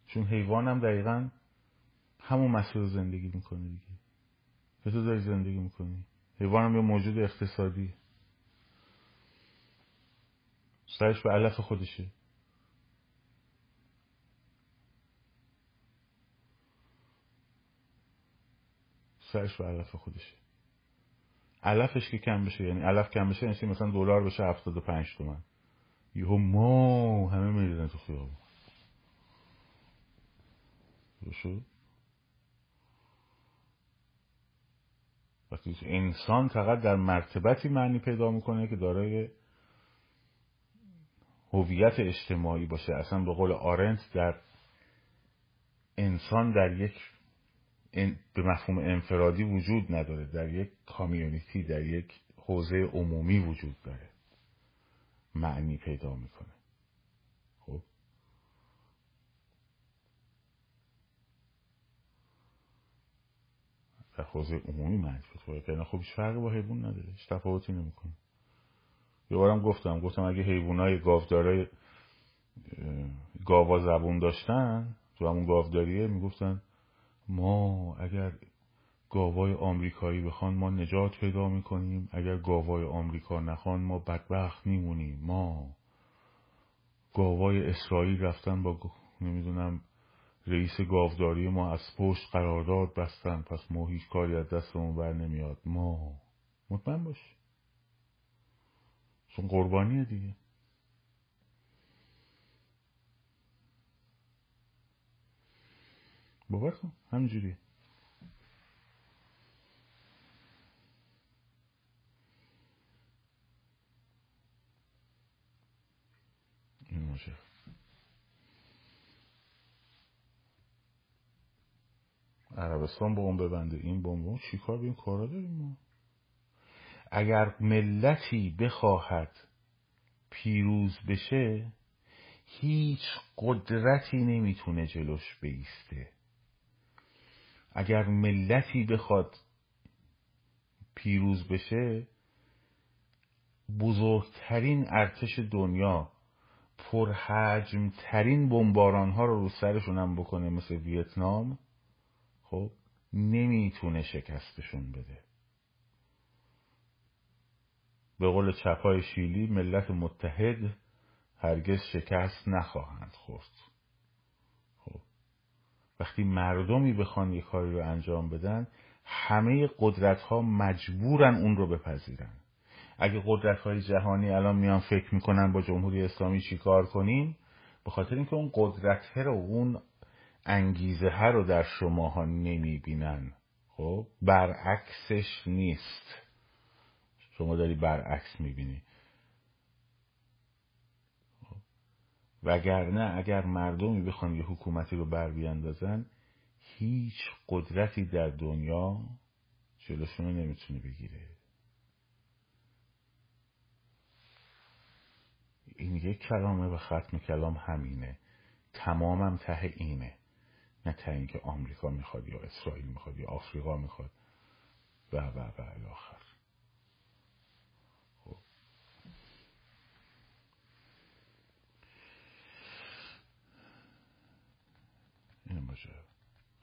چون حیوان هم دقیقا همون مسئول زندگی می‌کنه دیگه. که تو داری زندگی می‌کنی. حیوان هم یه موجود اقتصادی. سرش به علف خودشه. سرش به علف خودشه. علفش که کم بشه یعنی علف کم بشه یعنی مثلا دلار بشه 75 تومن. یهو ما همه میریزن تو خیابون. شد؟ وقتی انسان فقط در مرتبتی معنی پیدا می‌کنه که دارای هویت اجتماعی باشه. اصلا به قول آرنت در انسان در یک به مفهوم انفرادی وجود نداره. در یک کامیونیتی در یک حوزه عمومی وجود داره. معنی پیدا می‌کنه. خب؟ در حوزه عمومی معنی پیدا کنه خب هیچ فرقی با حیوان نداره. هیچ تفاوتی نمی‌کنه. یه بارم گفتم گفتم اگه حیوانای گاودارای گاوا زبون داشتن تو همون گاوداریه می‌گفتن ما اگر گاوای آمریکایی بخوان ما نجات پیدا می‌کنیم. اگر گاوای آمریکا نخوان ما بدبخت میمونیم. ما گاوای اسرائیل رفتن با نمی‌دونم رئیس گاوداری ما از پشت قرارداد بستن. پس ما هیچ کاری از دستمون بر نمیاد. ما مطمئن باش. چون قربانیه دیگه. باور کن همینجوری این باشه عربستان بمب ببنده این بمب چیکار به کارا داریم ما. اگر ملتی بخواهد پیروز بشه هیچ قدرتی نمی‌تونه جلوش بیسته. اگر ملتی بخواد پیروز بشه بزرگترین ارتش دنیا پرحجم ترین بمباران ها رو رو سرشون هم بکنه مثل ویتنام خب نمی‌تونه شکستشون بده. به قول چپای شیلی ملت متحد هرگز شکست نخواهند خورد. وقتی مردمی بخوان یه کاری رو انجام بدن همه قدرت ها مجبورن اون رو بپذیرن. اگه قدرت های جهانی الان میان فکر می‌کنن با جمهوری اسلامی چیکار کنیم به خاطر اینکه اون قدرت رو اون انگیزه ها رو در شماها نمی‌بینن. خب برعکسش نیست. شما داری برعکس می‌بینی. وگرنه اگر مردمی بخوان یه حکومتی رو بر بیاندازن هیچ قدرتی در دنیا جلوشون رو نمی‌تونه بگیره. این یک کلامه و ختم کلام همینه. تمامم ته اینه. نه ته اینکه آمریکا می‌خواد یا اسرائیل می‌خواد یا آفریقا می‌خواد. و و و الاخر این باشه.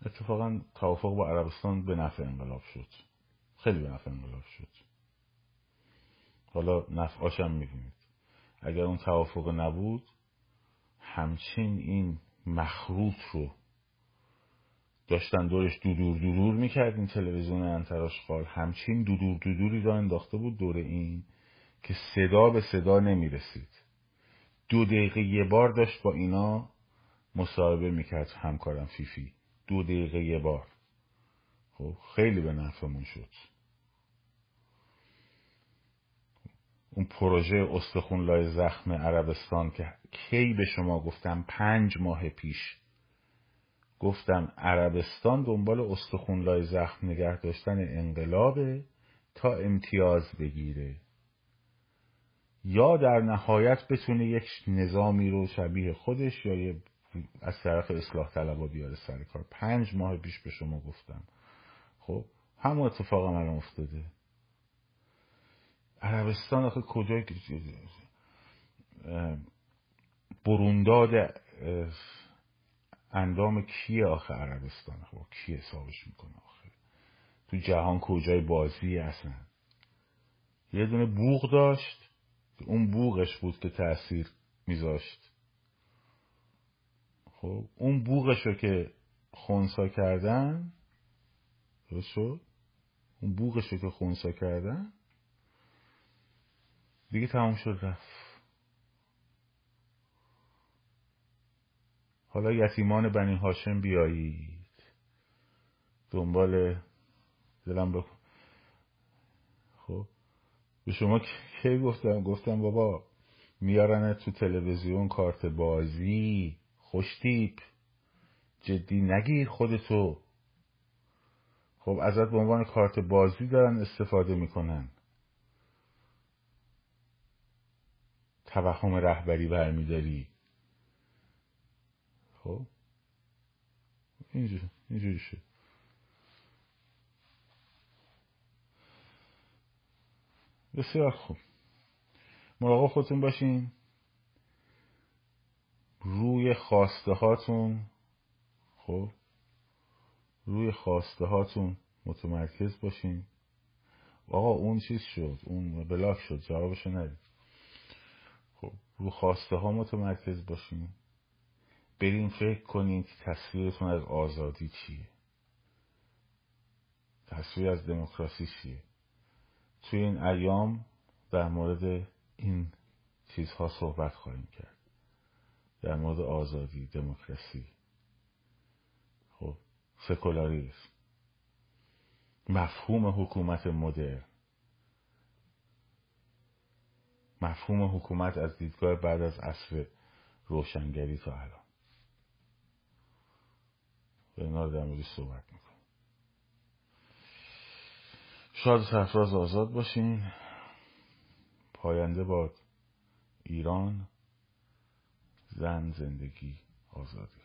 اتفاقا توافق با عربستان به نفع انقلاب شد. خیلی به نفع انقلاب شد. حالا نفعاشم می‌بینید. اگر اون توافق نبود همچین این مخروط رو داشتن دورش دودور دودور می‌کرد این تلویزیون انتراش خال همچین دودور دودوری را انداخته بود دور این که صدا به صدا نمی‌رسید. دو دقیقه یه بار داشت با اینا مصاحبه می‌کرد همکارم فیفی. دو دقیقه یه بار. خب خیلی به نفعمون شد. اون پروژه استخون لای زخم عربستان که کی به شما گفتم پنج ماه پیش گفتم عربستان دنبال استخون لای زخم نگه داشتن انقلابه تا امتیاز بگیره. یا در نهایت بتونه یک نظامی رو شبیه خودش یا یه از طرف اصلاح طلبا بیاره سر کار. پنج ماه پیش به شما گفتم. خب همون اتفاق هم الان افتاده. عربستان آخه کجای برونداد اندام کیه آخه عربستان؟ خب کی حسابش می‌کنه آخه؟ تو جهان کجای بازی اصلا؟ یه دونه بوغ داشت. اون بوغش بود که تاثیر میذاشت. خب اون بوغش رو که خونسا کردن درست اون بوغش رو که خونسا کردن دیگه تمام شد رفت. حالا یتیمان بنی هاشم بیایید. دنبال دلم بخون خب به شما کی گفتم؟ گفتم بابا میارن تو تلویزیون کارت بازی. خوشتیپ جدی نگیر خودتو. خب ازت به عنوان کارت بازی دارن استفاده می‌کنن. توهم رهبری برمیداری. خب؟ اینجوری اینجوری شد. بسیار خوب. مراقب خودتون باشین. روی خواسته هاتون خب روی خواسته هاتون متمرکز باشین. آقا اون چیز شد اون بلاک شد جوابشو ندید. خب رو خواسته ها متمرکز باشین. برین فکر کنین که تصویرتون از آزادی چیه. تصویر از دموکراسی چیه. توی این ایام در مورد این چیزها صحبت خواهیم کرد. در مورد آزادی دموکراسی. خب سکولاریسم. مفهوم حکومت مدرن. مفهوم حکومت از دیدگاه بعد از عصر روشنگری تا الان. اینا در موردش صحبت می‌کنم. شاد سرفراز آزاد باشین. پاینده باد ایران. زن زندگی آزادی.